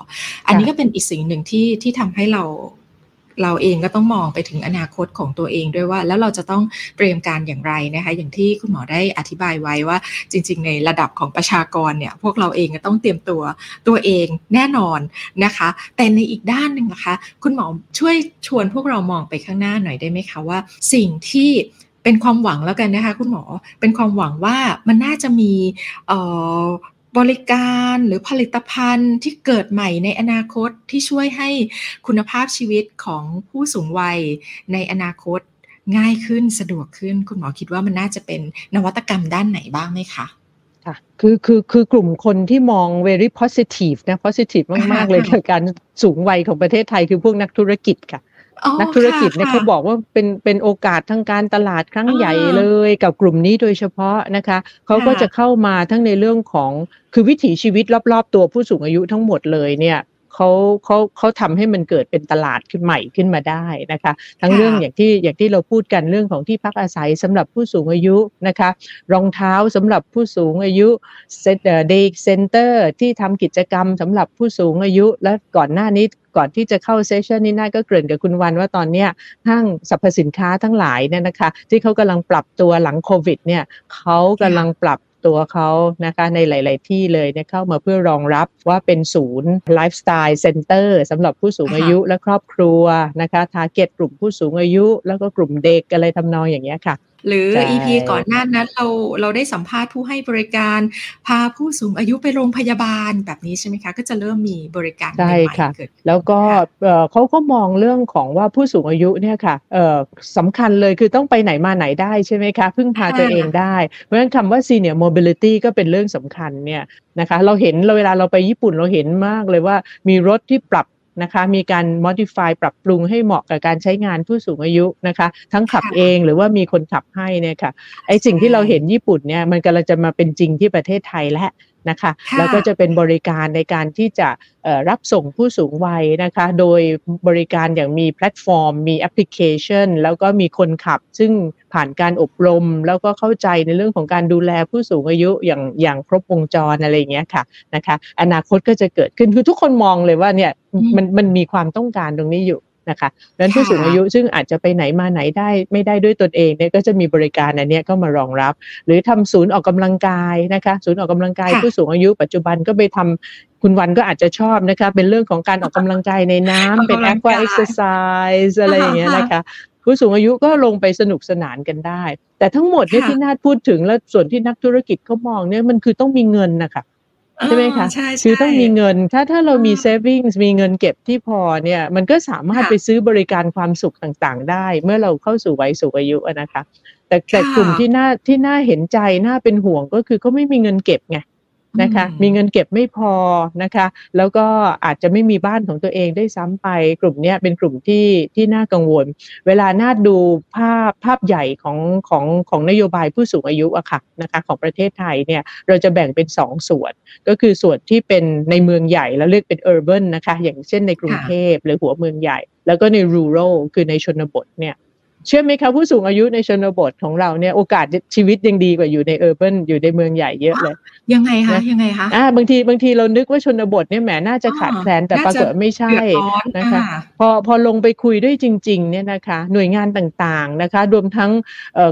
อันนี้ก็เป็นอีกสิ่งหนึ่งที่ที่ทำให้เรา เราเองก็ต้องมองไปถึงอนาคตของตัวเองด้วยว่า แล้วเราจะต้องเตรียมการอย่างไรนะคะอย่างที่คุณหมอได้อธิบายไว้ว่า จริง ๆ ในระดับของประชากรเนี่ยพวกเราเองก็ต้องเตรียมตัวตัวเองแน่นอนนะคะ แต่ในอีกด้านหนึ่งนะคะ คุณหมอช่วยชวนพวกเรามองไปข้างหน้าหน่อยได้ไหมคะว่า สิ่งที่เป็นความหวังแล้วกันนะคะ คุณหมอเป็นความหวังว่ามันน่าจะมี บริการหรือผลิตภัณฑ์ที่เกิดใหม่ในอนาคตที่ช่วยให้คุณภาพชีวิตของผู้สูงวัยในอนาคตง่ายขึ้นสะดวกขึ้น คุณหมอคิดว่ามันน่าจะเป็นนวัตกรรมด้านไหนบ้างไหมคะค่ะคือคือคือกลุ่มคนที่มอง very positive นะ positive มาก ๆ เลยกับการสูงวัยของประเทศไทยคือพวกนักธุรกิจค่ะ นักธุรกิจเนี่ยเขาบอกว่าเป็นเป็นโอกาสทางการตลาดครั้งใหญ่เลยกับกลุ่มนี้โดยเฉพาะนะคะเขาก็จะเข้ามาทั้งในเรื่องของคือวิถีชีวิตรอบ ๆ ตัวผู้สูงอายุทั้งหมดเลยเนี่ย เขาเขาเขาทำให้มันเกิดเป็นตลาดขึ้นใหม่ขึ้นมาได้นะคะ ทั้งเรื่องอย่างที่อย่างที่เราพูดกันเรื่องของที่พักอาศัยสำหรับผู้สูงอายุนะคะ รองเท้าสำหรับผู้สูงอายุset day center ที่ทำกิจกรรมสำหรับผู้สูงอายุ และก่อนหน้านี้ก่อนที่จะเข้า session นี้นาดก็เกริ่นกับคุณวันว่าตอนเนี้ยห้างสรรพสินค้าทั้งหลายเนี่ยนะคะ ที่เขากำลังปรับตัวหลังโควิดเนี่ยเขากำลังปรับ ตัวเขานะคะในหลาย ๆ ที่เลยเนี่ยเข้ามาเพื่อรองรับว่าเป็นศูนย์ lifestyle center สำหรับผู้สูงอายุและครอบครัวนะคะ target กลุ่มผู้สูงอายุ แล้วก็กลุ่มเด็กอะไรทำนองอย่างเงี้ยค่ะ หรือ EP ก่อนหน้านั้นเราเราได้สัมภาษณ์ผู้ให้บริการ พาผู้สูงอายุไปโรงพยาบาลแบบนี้ใช่ไหมคะ ก็จะเริ่มมีบริการใช่ค่ะแล้วก็เขาก็มองเรื่องของว่าผู้สูงอายุเนี่ยค่ะสำคัญเลยคือต้องไปไหนมาไหนได้ใช่ไหมคะ พึ่งพาตัวเองได้ เพราะฉะนั้นคำว่า senior mobility ก็เป็นเรื่องสำคัญเนี่ยนะคะเราเห็นเวลาเราไปญี่ปุ่นเราเห็นมากเลยว่ามีรถที่ปรับ นะคะมีการ modify ปรับปรุงให้เหมาะกับการใช้งานผู้สูงอายุนะคะ ทั้งขับเองหรือว่ามีคนขับให้เนี่ยค่ะไอสิ่งที่เราเห็นญี่ปุ่นเนี่ยมันกำลังจะมาเป็นจริงที่ประเทศไทยแล้ว นะคะแล้วก็จะเป็นบริการในการที่จะรับส่งผู้สูงวัยนะคะ โดยบริการอย่างมีแพลตฟอร์ม มีแอปพลิเคชัน แล้วก็มีคนขับ ซึ่งผ่านการอบรม แล้วก็เข้าใจในเรื่องของการดูแลผู้สูงอายุอย่างอย่างครบวงจรอะไรเงี้ยค่ะนะคะ อนาคตก็จะเกิดขึ้นคือทุกคนมองเลยว่าเนี่ยมันมันมีความต้องการตรงนี้อยู่ นะคะดังนั้นผู้สูงอายุซึ่งอาจจะไปไหนมาไหนได้ไม่ได้ด้วยตนเองเนี่ยก็จะมีบริการอันนี้ก็มารองรับ หรือทำศูนย์ออกกำลังกายนะคะศูนย์ออกกำลังกายผู้สูงอายุปัจจุบันก็ไปทำคุณวันก็อาจจะชอบนะคะ เป็นเรื่องของการออกกำลังกายในน้ำเป็นแอควาเอ็กซ์ไซส์อะไรอย่างเงี้ยนะคะ ผู้สูงอายุก็ลงไปสนุกสนานกันได้ แต่ทั้งหมดเนี่ยที่นาดพูดถึงแล้วส่วนที่นักธุรกิจเขามองเนี่ยมันคือต้องมีเงินนะคะ ใช่ไหมคะคือต้องมีเงิน ถ้าถ้าเรามี savings มีเงินเก็บที่พอเนี่ยมันก็สามารถไปซื้อบริการความสุขต่างๆ ได้ เมื่อเราเข้าสู่วัยสูงอายุนะคะ แต่แต่กลุ่มที่น่าที่น่าเห็นใจน่าเป็นห่วงก็คือเขาไม่มีเงินเก็บไง นะคะ มีเงินเก็บไม่พอนะคะ แล้วก็อาจจะไม่มีบ้านของตัวเองได้ซ้ำไป กลุ่มนี้เป็นกลุ่มที่ที่น่ากังวล เวลาน่าดูภาพภาพใหญ่ของของของนโยบายผู้สูงอายุอะค่ะนะคะของประเทศไทยเนี่ยเราจะแบ่งเป็น 2สส่วน ก็คือส่วนที่เป็นในเมืองใหญ่แล้วเรียกเป็นเออร์เบิร์นนะคะ อย่างเช่นในกรุงเทพหรือหัวเมืองใหญ่ แล้วก็ในรูโรคือในชนบทเนี่ย เชื่อไหมคะผู้สูงอายุในชนบทของเราเนี่ยโอกาสชีวิตยังดีกว่าอยู่ในเออร์เบิร์นอยู่ในเมืองใหญ่เยอะเลย ยังไงคะยังไงคะอ่าบางทีบางทีเรานึกว่าชนบทเนี่ยแหมน่าจะขาดแคลนแต่ปรากฏไม่ใช่นะคะ พอพอลงไปคุยด้วยจริง ๆ เนี่ยนะคะ หน่วยงานต่างๆนะคะ รวมทั้ง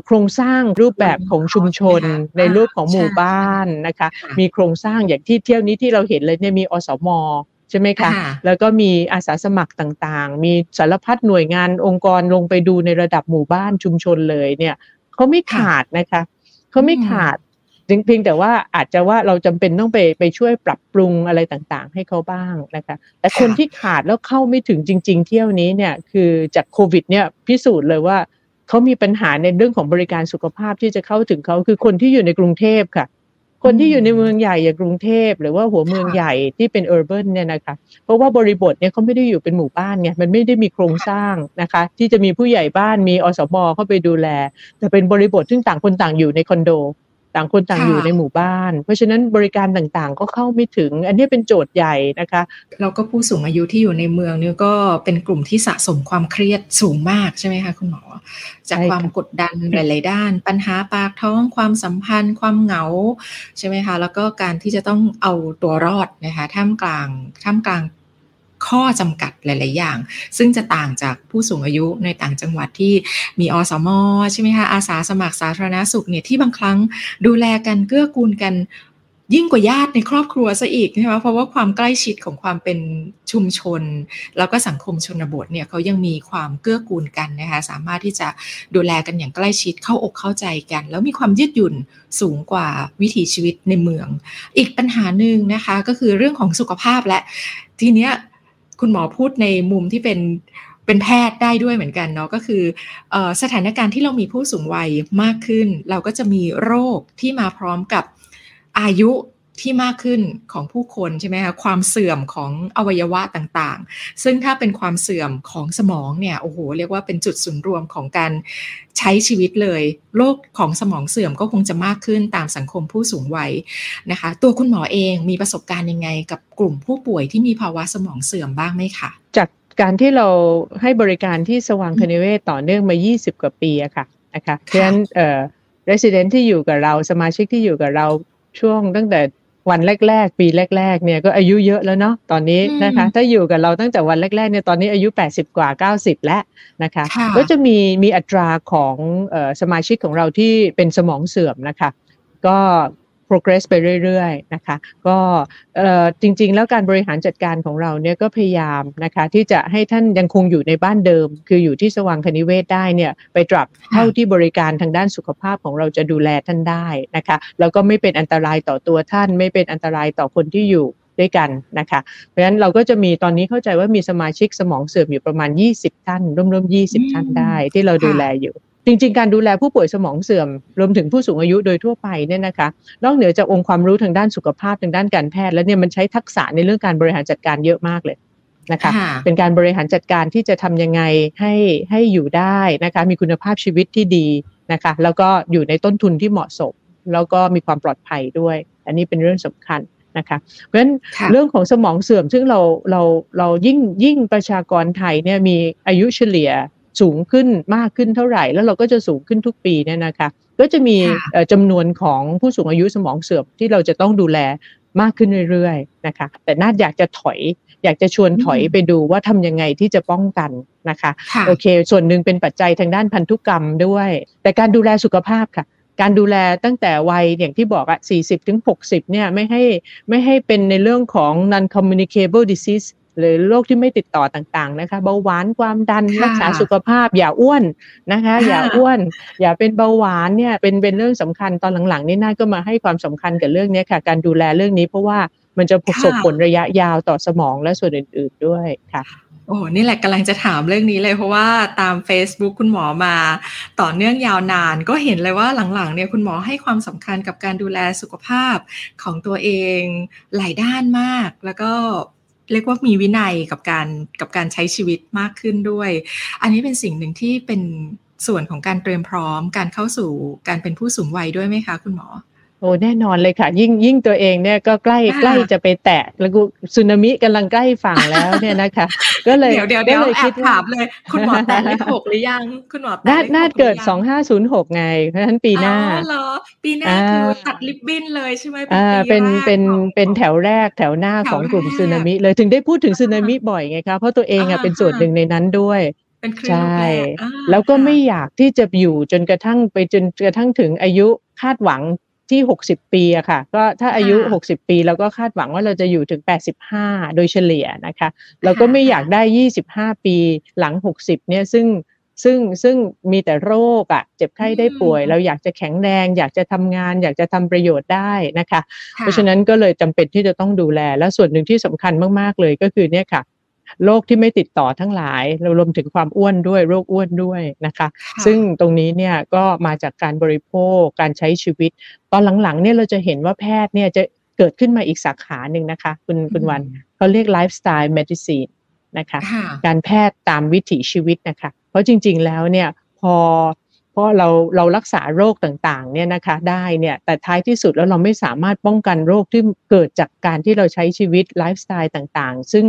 โครงสร้างรูปแบบของชุมชนในรูปของหมู่บ้านนะคะ มีโครงสร้างอย่างที่เที่ยวนี้ที่เราเห็นเลยเนี่ยมีอสม ใช่ไหมคะ แล้วก็มีอาสาสมัครต่างๆ มีสารพัดหน่วยงานองค์กรลงไปดูในระดับหมู่บ้านชุมชนเลยเนี่ยเขาไม่ขาดนะคะเขาไม่ขาดเพียงแต่ว่าอาจจะว่าเราจำเป็นต้องไปไปช่วยปรับปรุงอะไรต่างๆ ให้เขาบ้างนะคะแต่คนที่ขาดแล้วเข้าไม่ถึงจริง ๆ เที่ยวนี้เนี่ยคือจากโควิดเนี่ยพิสูจน์เลยว่าเขามีปัญหาในเรื่องของบริการสุขภาพที่จะเข้าถึงเขาคือคนที่อยู่ในกรุงเทพค่ะ คนที่อยู่ในเมืองใหญ่อย่างกรุงเทพหรือว่าหัวเมืองใหญ่ที่เป็นเออร์เบิร์นเนี่ยนะคะเพราะว่าบริบทเนี่ยเขาไม่ได้อยู่เป็นหมู่บ้านไงมันไม่ได้มีโครงสร้างนะคะ ที่จะมีผู้ใหญ่บ้านมีอสมเข้าไปดูแล แต่เป็นบริบทซึ่งต่างคนต่างอยู่ในคอนโด ต่างคนต่างอยู่ในหมู่บ้าน เพราะฉะนั้นบริการต่างๆ ก็เข้าไม่ถึง อันนี้เป็นโจทย์ใหญ่นะคะแล้วก็ผู้สูงอายุที่อยู่ในเมืองนี่ก็เป็นกลุ่มที่สะสมความเครียดสูงมากใช่ไหมคะคุณหมอ จากความกดดันหลาย ๆ ด้าน ปัญหาปากท้องความสัมพันธ์ ความเหงาใช่ไหมคะแล้วก็การที่จะต้องเอาตัวรอดนะคะท่ามกลางท่ามกลาง ข้อจำกัดหลาย ๆ อย่าง ซึ่งจะต่างจากผู้สูงอายุในต่างจังหวัดที่มีอสมใช่ไหมคะอาสาสมัครสาธารณสุขเนี่ยที่บางครั้งดูแลกันเกื้อกูลกันยิ่งกว่าญาติในครอบครัวซะอีกใช่ไหมเพราะว่าความใกล้ชิดของความเป็นชุมชน แล้วก็สังคมชนบทเนี่ยเขายังมีความเกื้อกูลกันนะคะสามารถที่จะดูแลกันอย่างใกล้ชิดเข้าอกเข้าใจกัน แล้วมีความยืดหยุ่นสูงกว่าวิถีชีวิตในเมือง อีกปัญหาหนึ่งนะคะก็คือเรื่องของสุขภาพและทีเนี้ย คุณหมอพูดในมุมที่เป็นเป็นแพทย์ได้ด้วยเหมือนกันเนาะก็คืออสถานการณ์ที่เรามีผู้สูงวัยมากขึ้น เราก็จะมีโรคที่มาพร้อมกับอายุ ที่มากขึ้นของผู้คนใช่ไหมคะความเสื่อมของอวัยวะต่างๆ ซึ่งถ้าเป็นความเสื่อมของสมองเนี่ยโอ้โหเรียกว่าเป็นจุดศูนย์รวมของการใช้ชีวิตเลย โรคของสมองเสื่อมก็คงจะมากขึ้นตามสังคมผู้สูงวัยนะคะ ตัวคุณหมอเองมีประสบการณ์ยังไงกับกลุ่มผู้ป่วยที่มีภาวะสมองเสื่อมบ้างไหมคะจากการที่เราให้บริการที่สว่างคณิเวศต่อเนื่องมา 20 กว่าปีอะค่ะนะคะเพราะฉะนั้นเอ่อ resident ที่อยู่กับเราสมาชิกที่อยู่กับเราช่วงตั้งแต่ วันแรก ๆ ปีแรก ๆ เนี่ยก็อายุเยอะแล้วเนาะตอนนี้นะคะ ถ้าอยู่กับเราตั้งแต่วันแรกๆเนี่ยตอนนี้อายุ 80 กว่า 90 แล้วนะคะ ก็จะมีมีอัตราของสมาชิกของเราที่เป็นสมองเสื่อมนะคะ ก็ progress ไปเรื่อยๆนะคะก็จริงๆ แล้วการบริหารจัดการของเราเนี่ยก็พยายามนะคะที่จะให้ท่านยังคงอยู่ในบ้านเดิม คืออยู่ที่สว่างคณิเวศได้เนี่ยไปตรับเท่าที่บริการทางด้านสุขภาพของเราจะดูแลท่านได้นะคะแล้วก็ไม่เป็นอันตรายต่อตัวท่าน ไม่เป็นอันตรายต่อคนที่อยู่ด้วยกันนะคะ เพราะฉะนั้นเราก็จะมีตอนนี้เข้าใจว่ามีสมาชิกสมองเสื่อมอยู่ประมาณ 20 ท่านร่วมๆ20 ท่านได้ที่เราดูแลอยู่ จริงๆ การดูแลผู้ป่วยสมองเสื่อม รวมถึงผู้สูงอายุโดยทั่วไปเนี่ยนะคะนอกเหนือจากองค์ความรู้ทางด้านสุขภาพทางด้านการแพทย์แล้วเนี่ยมันใช้ทักษะในเรื่องการบริหารจัดการเยอะมากเลยนะคะเป็นการบริหารจัดการที่จะทำยังไงให้ให้อยู่ได้นะคะมีคุณภาพชีวิตที่ดีนะคะแล้วก็อยู่ในต้นทุนที่เหมาะสม แล้วก็มีความปลอดภัยด้วย อันนี้เป็นเรื่องสำคัญนะคะเพราะฉะนั้นเรื่องของสมองเสื่อมซึ่งเราเราเรายิ่งยิ่งประชากรไทยเนี่ยมีอายุเฉลี่ย สูงขึ้นมากขึ้นเท่าไหร่ แล้วเราก็จะสูงขึ้นทุกปีเนี่ยนะคะก็จะมีจำนวนของผู้สูงอายุสมองเสื่อมที่เราจะต้องดูแลมากขึ้นเรื่อยๆนะคะ แต่น่าอยากจะถอยอยากจะชวนถอยไปดูว่าทำยังไงที่จะป้องกันนะคะโอเค ส่วนหนึ่งเป็นปัจจัยทางด้านพันธุกรรมด้วย แต่การดูแลสุขภาพค่ะ การดูแลตั้งแต่วัยอย่างที่บอกอะ40ถึง60เนี่ยไม่ให้ไม่ให้เป็นในเรื่องของ non communicable disease หรือโรคที่ไม่ติดต่อต่างๆนะคะเบาหวานความดันรักษาสุขภาพ อย่าอ้วนนะคะ อย่าอ้วน อย่าเป็นเบาหวานเนี่ยเป็นเป็นเรื่องสำคัญตอนหลังๆนี่น่าก็มาให้ความสำคัญกับเรื่องนี้ค่ะ การดูแลเรื่องนี้เพราะว่ามันจะส่งผลระยะยาวต่อสมองและส่วนอื่น ๆด้วยค่ะโอ้นี่แหละกำลังจะถามเรื่องนี้เลยเพราะว่าตาม Facebook คุณหมอมาต่อเนื่องยาวนาน ก็เห็นเลยว่าหลังๆเนี่ยคุณหมอให้ความสำคัญกับการดูแลสุขภาพของตัวเองหลายด้านมาก แล้วก็ เรียกว่ามีวินัยกับการกับการใช้ชีวิตมากขึ้นด้วย อันนี้เป็นสิ่งหนึ่งที่เป็นส่วนของการเตรียมพร้อม การเข้าสู่การเป็นผู้สูงวัยด้วยไหมคะ คุณหมอ โอ้แน่นอนเลยค่ะ ยิ่งยิ่งตัวเองเนี่ยก็ใกล้ใกล้จะไปแตะแล้วกูสึนามิกำลังใกล้ฝั่งแล้วเนี่ยนะคะ ก็เลยเดี๋ยวเดี๋ยวเดี๋ยวแอบถามเลย คุณหมอแตะเลขหกหรือยัง คุณหมอแตะน่าเกิดสองห้าศูนย์หกไง เพราะฉะนั้นปีหน้าอ๋อเหรอปีหน้าคือตัดลิบบิ้นเลยใช่ไหมอ่าเป็นเป็นเป็นแถวแรกแถวหน้าของกลุ่มสึนามิเลยถึงได้พูดถึงสึนามิบ่อยไงคะเพราะตัวเองอะเป็นส่วนหนึ่งในนั้นด้วยใช่ แล้วก็ไม่อยากที่จะอยู่จนกระทั่งไปจนกระทั่งถึงอายุคาดหวัง ที่ 60 ปีอะค่ะ ก็ถ้าอายุ 60 ปีเราก็คาดหวังว่าเราจะอยู่ถึง 85 โดยเฉลี่ยนะคะ เราก็ไม่อยากได้ 25 ปีหลัง 60 เนี่ยซึ่งซึ่งซึ่งมีแต่โรคอะ่ะเจ็บไข้ได้ป่วย เราอยากจะแข็งแรง อยากจะทำงาน อยากจะทำประโยชน์ได้นะคะ เพราะฉะนั้นก็เลยจำเป็นที่จะต้องดูแลและส่วนหนึ่งที่สำคัญมาก ๆ เลยก็คือเนี่ยค่ะ โรคที่ไม่ติดต่อทั้งหลายเรารวมถึงความอ้วนด้วยโรคอ้วนด้วยนะคะ ซึ่งตรงนี้เนี่ยก็มาจากการบริโภคการใช้ชีวิต ตอนหลังๆเนี่ยเราจะเห็นว่าแพทย์เนี่ยจะเกิดขึ้นมาอีกสาขาหนึ่งนะคะคุณคุณวันเขาเรียก lifestyle medicineนะคะการแพทย์ตามวิถีชีวิตนะคะ เพราะจริง ๆแล้วเนี่ยพอเพราะเราเรารักษาโรคต่างๆเนี่ยนะคะได้เนี่ยแต่ท้ายที่สุดแล้วเราไม่สามารถป้องกันโรคที่เกิดจากการที่เราใช้ชีวิตไลฟ์สไตล์ต่างๆ ซึ่ง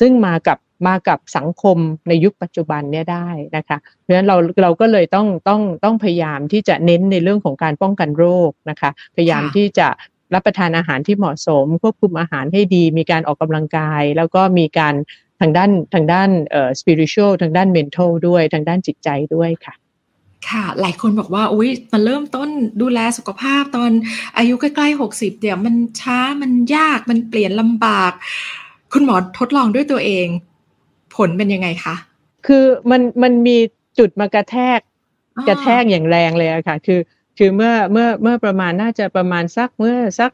ซึ่งมากับมากับสังคมในยุคปัจจุบันเนี่ยได้นะคะ เพราะฉะนั้นเราเราก็เลยต้องต้องต้องพยายามที่จะเน้นในเรื่องของการป้องกันโรคนะคะ พยายามที่จะรับประทานอาหารที่เหมาะสม ควบคุมอาหารให้ดี มีการออกกำลังกาย แล้วก็มีการทางด้านทางด้านเอ่อ spiritual ทางด้าน mental ด้วยทางด้านจิตใจด้วยค่ะค่ะ หลายคนบอกว่า อุ้ยมันเริ่มต้นดูแลสุขภาพตอนอายุใกล้ๆหกสิบเดี๋ยวมันช้ามันยากมันเปลี่ยนลำบาก คุณหมอทดลองด้วยตัวเอง ผลเป็นยังไงคะ คือมันมันมีจุดมากระแทกกระแทกอย่างแรงเลยอะค่ะ คือคือเมื่อเมื่อเมื่อประมาณน่าจะประมาณสักเมื่อสัก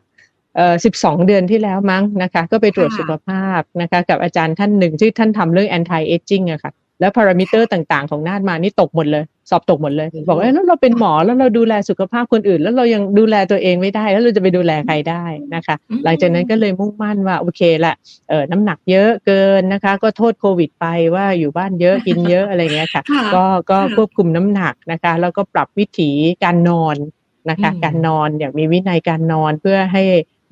เอ่อสิบสองเดือนที่แล้วมั้งนะคะ ก็ไปตรวจสุขภาพนะคะกับอาจารย์ท่านหนึ่งที่ท่านทำเรื่อง anti aging อะค่ะ แล้วพารามิเตอร์ต่างๆ ของนาดมานี่ตกหมดเลย สอบตกหมดเลย บอกว่าแล้วเราเป็นหมอแล้วเราดูแลสุขภาพคนอื่น แล้วเรายังดูแลตัวเองไม่ได้ แล้วเราจะไปดูแลใครได้นะคะ หลังจากนั้นก็เลยมุ่งมั่นว่าโอเคละเออน้ำหนักเยอะเกินนะคะ ก็โทษโควิดไปว่าอยู่บ้านเยอะกินเยอะอะไรเงี้ยค่ะ ก็ก็ควบคุมน้ำหนักนะคะ แล้วก็ปรับวิถีการนอนนะคะ การนอนอย่างมีวินัยการนอนเพื่อให้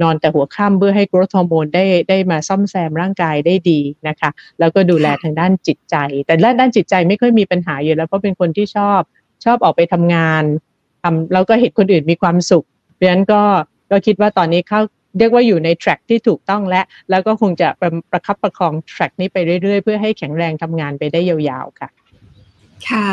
นอนแต่หัวค่ำเพื่อให้กรทฮอร์โมนได้ได้มาซ่อมแซมร่างกายได้ดีนะคะ แล้วก็ดูแลทางด้านจิตใจ แต่ด้านจิตใจไม่ค่อยมีปัญหาอยู่แล้วเพราะเป็นคนที่ชอบชอบออกไปทำงานทำแล้วก็เห็นคนอื่นมีความสุขเพราะฉะนั้นก็ก็คิดว่าตอนนี้เข้าเรียกว่าอยู่ในแทร็กที่ถูกต้องและ แล้วก็คงจะประประคับประคองแทร็กนี้ไปเรื่อยๆ เพื่อให้แข็งแรงทำงานไปได้ยาวๆ ค่ะ ค่ะ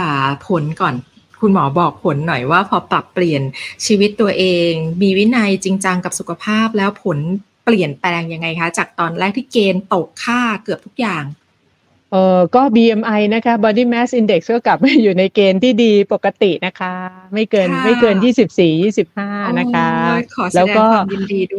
ผลก่อน คุณหมอบอกผลหน่อยว่าพอปรับเปลี่ยนชีวิตตัวเอง มีวินัยจริงจังกับสุขภาพแล้วผลเปลี่ยนแปลงยังไงคะ จากตอนแรกที่เกณฑ์ตกค่าเกือบทุกอย่าง เออก็ BMI นะคะ Body Mass Index ก็กลับมาอยู่ในเกณฑ์ที่ดีปกตินะคะ ไม่เกินไม่เกิน 24 25 นะคะ แล้วก็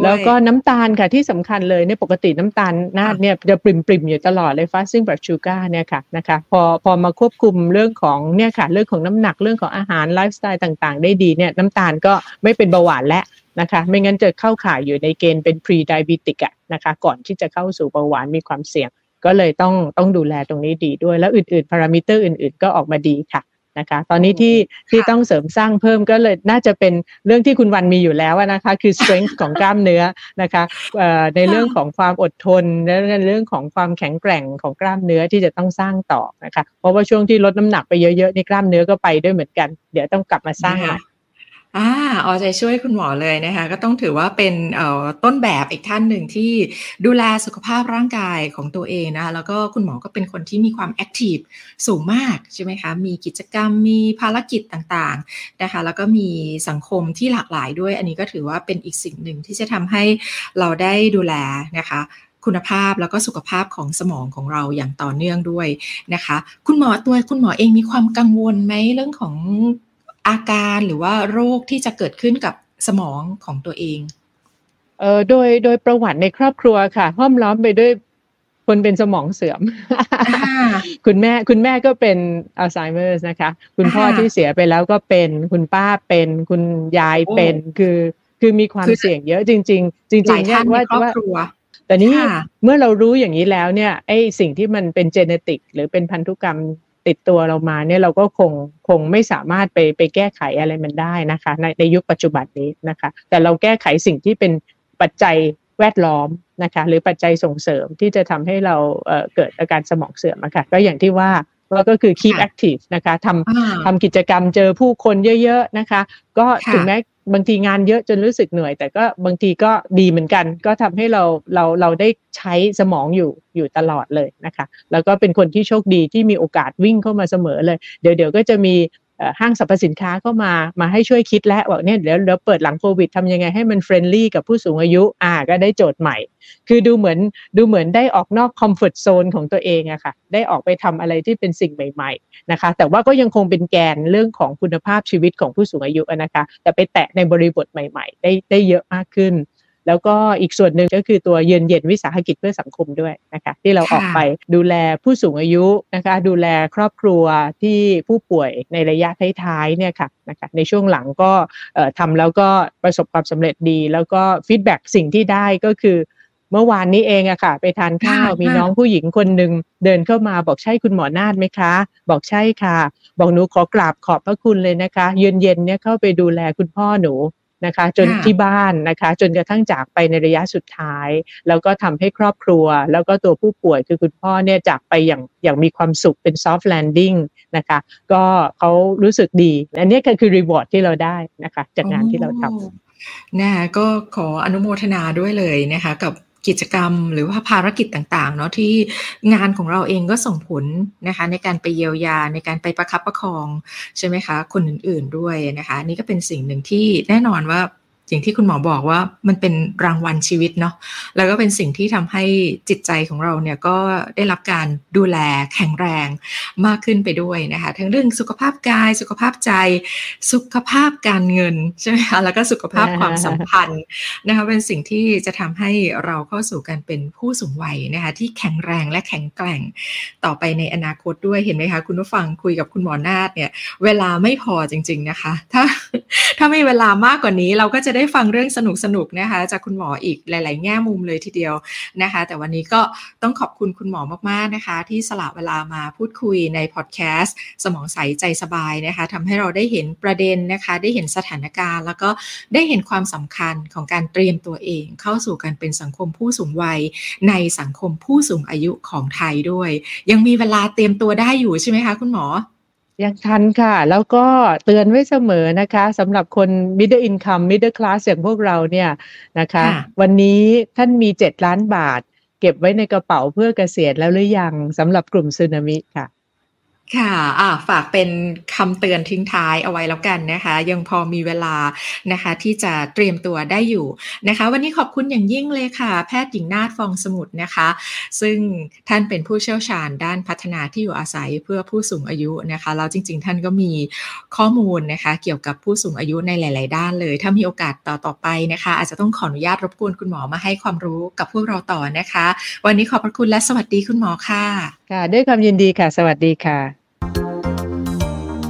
แล้วก็น้ำตาลค่ะที่สำคัญเลยในปกติน้ำตาลนาดเนี่ยจะปริมปริมอยู่ตลอดเลย fasting blood sugar เนี่ยค่ะนะคะ พอพอมาควบคุมเรื่องของเนี่ยค่ะ เรื่องของน้ำหนักเรื่องของอาหารไลฟ์สไตล์ต่างๆ ได้ดีเนี่ยน้ำตาลก็ไม่เป็นเบาหวานแล้วนะคะ ไม่งั้นจะเข้าข่ายอยู่ในเกณฑ์เป็น pre diabetic อะนะคะ ก่อนที่จะเข้าสู่เบาหวานมีความเสี่ยง ก็เลยต้องต้องดูแลตรงนี้ดีด้วยแล้วอื่นๆพารามิเตอร์อื่น ๆ ก็ออกมาดีค่ะนะคะ ตอนนี้ที่ที่ต้องเสริมสร้างเพิ่มก็เลยน่าจะเป็นเรื่องที่คุณวันมีอยู่แล้วนะคะ คือ strength ของกล้ามเนื้อนะคะในเรื่องของความอดทนและในเรื่องของความแข็งแกร่งของกล้ามเนื้อที่จะต้องสร้างต่อนะคะ เพราะว่าช่วงที่ลดน้ำหนักไปเยอะๆนี่กล้ามเนื้อก็ไปด้วยเหมือนกัน เดี๋ยวต้องกลับมาสร้างใหม่ อ่าเอาใจช่วยคุณหมอเลยนะคะ ก็ต้องถือว่าเป็นต้นแบบอีกท่านหนึ่งที่ดูแลสุขภาพร่างกายของตัวเองนะคะแล้วก็คุณหมอก็เป็นคนที่มีความแอคทีฟสูงมากใช่ไหมคะ มีกิจกรรมมีภารกิจต่างๆนะคะ แล้วก็มีสังคมที่หลากหลายด้วย อันนี้ก็ถือว่าเป็นอีกสิ่งหนึ่งที่จะทำให้เราได้ดูแลนะคะคุณภาพแล้วก็สุขภาพของสมองของเราอย่างต่อเนื่องด้วยนะคะ คุณหมอตัวคุณหมอเองมีความกังวลไหมเรื่องของ อาการหรือว่าโรคที่จะเกิดขึ้นกับสมองของตัวเองเออโดยโดยประวัติในครอบครัวค่ะ ห้อมล้อมไปด้วยคนเป็นสมองเสื่อม คุณแม่คุณแม่ก็เป็นอัลไซเมอร์นะคะ คุณพ่อที่เสียไปแล้วก็เป็น คุณป้าเป็น คุณยายเป็น คือคือมีความเสี่ยงเยอะจริง ๆ จริงๆเนี่ยว่าว่าแต่นี้เมื่อเรารู้อย่างนี้แล้วเนี่ยไอ้สิ่งที่มันเป็นเจเนติก หรือเป็นพันธุกรรม ติดตัวเรามาเนี่ยเราก็คงคงไม่สามารถไปไปแก้ไขอะไรมันได้นะคะ ในในยุคปัจจุบันนี้นะคะ แต่เราแก้ไขสิ่งที่เป็นปัจจัยแวดล้อมนะคะหรือปัจจัยส่งเสริมที่จะทำให้เราเกิดอาการสมองเสื่อมนะคะก็อย่างที่ว่าว่าก็คือ keep active นะคะทำทำกิจกรรมเจอผู้คนเยอะ ๆ นะคะ ก็ถึงแม้ บางทีงานเยอะจนรู้สึกเหนื่อย แต่ก็บางทีก็ดีเหมือนกัน ก็ทำให้เราเราเราได้ใช้สมองอยู่อยู่ตลอดเลยนะคะ แล้วก็เป็นคนที่โชคดีที่มีโอกาสวิ่งเข้ามาเสมอเลย เดี๋ยวเดี๋ยวก็จะมี ห้างสรรพสินค้าก็มามาให้ช่วยคิดแล้วบอกเนี่ยเดี๋ยวเดี๋ยวเปิดหลังโควิดทำยังไงให้มัน friendly กับผู้สูงอายุอ่าก็ได้โจทย์ใหม่ คือดูเหมือนดูเหมือนได้ออกนอกคอมฟอร์ทโซนของตัวเองอะค่ะ ได้ออกไปทำอะไรที่เป็นสิ่งใหม่ๆนะคะ แต่ว่าก็ยังคงเป็นแกนเรื่องของคุณภาพชีวิตของผู้สูงอายุนะคะ แต่ไปแตะในบริบทใหม่ ๆ ได้ได้เยอะมากขึ้น แล้วก็อีกส่วนหนึ่งก็คือตัวเย็นเย็นวิสาหกิจเพื่อสังคมด้วยนะคะที่เราออกไปดูแลผู้สูงอายุนะคะดูแลครอบครัวที่ผู้ป่วยในระยะท้ายๆเนี่ยค่ะนะคะในช่วงหลังก็ทำแล้วก็ประสบความสำเร็จดี แล้วก็ feedback สิ่งที่ได้ก็คือเมื่อวานนี้เองอะค่ะ ไปทานข้าวมีน้องผู้หญิงคนหนึ่งเดินเข้ามาบอกใช่คุณหมอนาดไหมคะ บอกใช่ค่ะ บอกหนูขอกราบขอบพระคุณเลยนะคะ เยือนเย็นเนี่ยเข้าไปดูแลคุณพ่อหนู นะคะจนที่บ้านนะคะ จนกระทั่งจากไปในระยะสุดท้าย แล้วก็ทำให้ครอบครัว แล้วก็ตัวผู้ป่วยคือคุณพ่อเนี่ยจากไปอย่างอย่างมีความสุขเป็น soft landingนะคะ ก็เขารู้สึกดี อันนี้ก็คือรีวอร์ดที่เราได้นะคะ จากงานที่เราทำนะก็ขออนุโมทนาด้วยเลยนะคะ กับ กิจกรรมหรือว่าภารกิจต่างๆเนาะที่งานของเราเองก็ส่งผลนะคะในการไปเยียวยาในการไปประคับประคองใช่ไหมคะคนอื่นๆด้วยนะคะนี่ก็เป็นสิ่งหนึ่งที่แน่นอนว่า อย่างที่คุณหมอบอกว่ามันเป็นรางวัลชีวิตเนาะแล้วก็เป็นสิ่งที่ทำให้จิตใจของเราเนี่ยก็ได้รับการดูแลแข็งแรงมากขึ้นไปด้วยนะคะทั้งเรื่องสุขภาพกาย สุขภาพใจ สุขภาพการเงินใช่ไหมคะแล้วก็สุขภาพความสัมพันธ์นะคะเป็นสิ่งที่จะทำให้เราเข้าสู่การเป็นผู้สูงวัยนะคะที่แข็งแรงและแข็งแกร่งต่อไปในอนาคตด้วยเห็นไหมคะคุณผู้ฟังคุยกับคุณหมอนาฏเนี่ยเวลาไม่พอจริง ๆนะคะ ถ้าถ้ามีเวลามากกว่านี้เราก็จะได้ได้ฟังเรื่องสนุกสนุกนะคะจากคุณหมออีกหลาย ๆ แง่มุมเลยทีเดียวนะคะ แต่วันนี้ก็ต้องขอบคุณคุณหมอมาก ๆ นะคะ ที่สละเวลามาพูดคุยในพอดแคสต์สมองใสใจสบายนะคะทำให้เราได้เห็นประเด็นนะคะ ได้เห็นสถานการณ์ แล้วก็ได้เห็นความสำคัญของการเตรียมตัวเอง เข้าสู่การเป็นสังคมผู้สูงวัย ในสังคมผู้สูงอายุของไทยด้วย ยังมีเวลาเตรียมตัวได้อยู่ใช่ไหมคะ คุณหมอ ยังทันค่ะ แล้วก็เตือนไว้เสมอนะคะสำหรับคน middle income middle class อย่างพวกเราเนี่ยนะคะ วันนี้ท่านมีเจ็ดล้านบาท เก็บไว้ในกระเป๋าเพื่อเกษียณแล้วหรือยังสำหรับกลุ่มซึนามิค่ะ ค่ะอ่าฝากเป็นคำเตือนทิ้งท้ายเอาไว้แล้วกันนะคะ ยังพอมีเวลานะคะ ที่จะเตรียมตัวได้อยู่นะคะ วันนี้ขอบคุณอย่างยิ่งเลยค่ะ แพทย์หญิงนาฏฟองสมุทรนะคะ ซึ่งท่านเป็นผู้เชี่ยวชาญด้านพัฒนาที่อยู่อาศัยเพื่อผู้สูงอายุนะคะแล้วจริง ๆ ท่านก็มีข้อมูลนะคะ เกี่ยวกับผู้สูงอายุในหลาย ๆ ด้านเลย ถ้ามีโอกาสต่อต่อไปนะคะ อาจจะต้องขออนุญาตรบกวนคุณหมอมาให้ความรู้กับพวกเราต่อนะคะ วันนี้ขอบพระคุณและสวัสดีคุณหมอค่ะค่ะ ด้วยความยินดีค่ะ สวัสดีค่ะ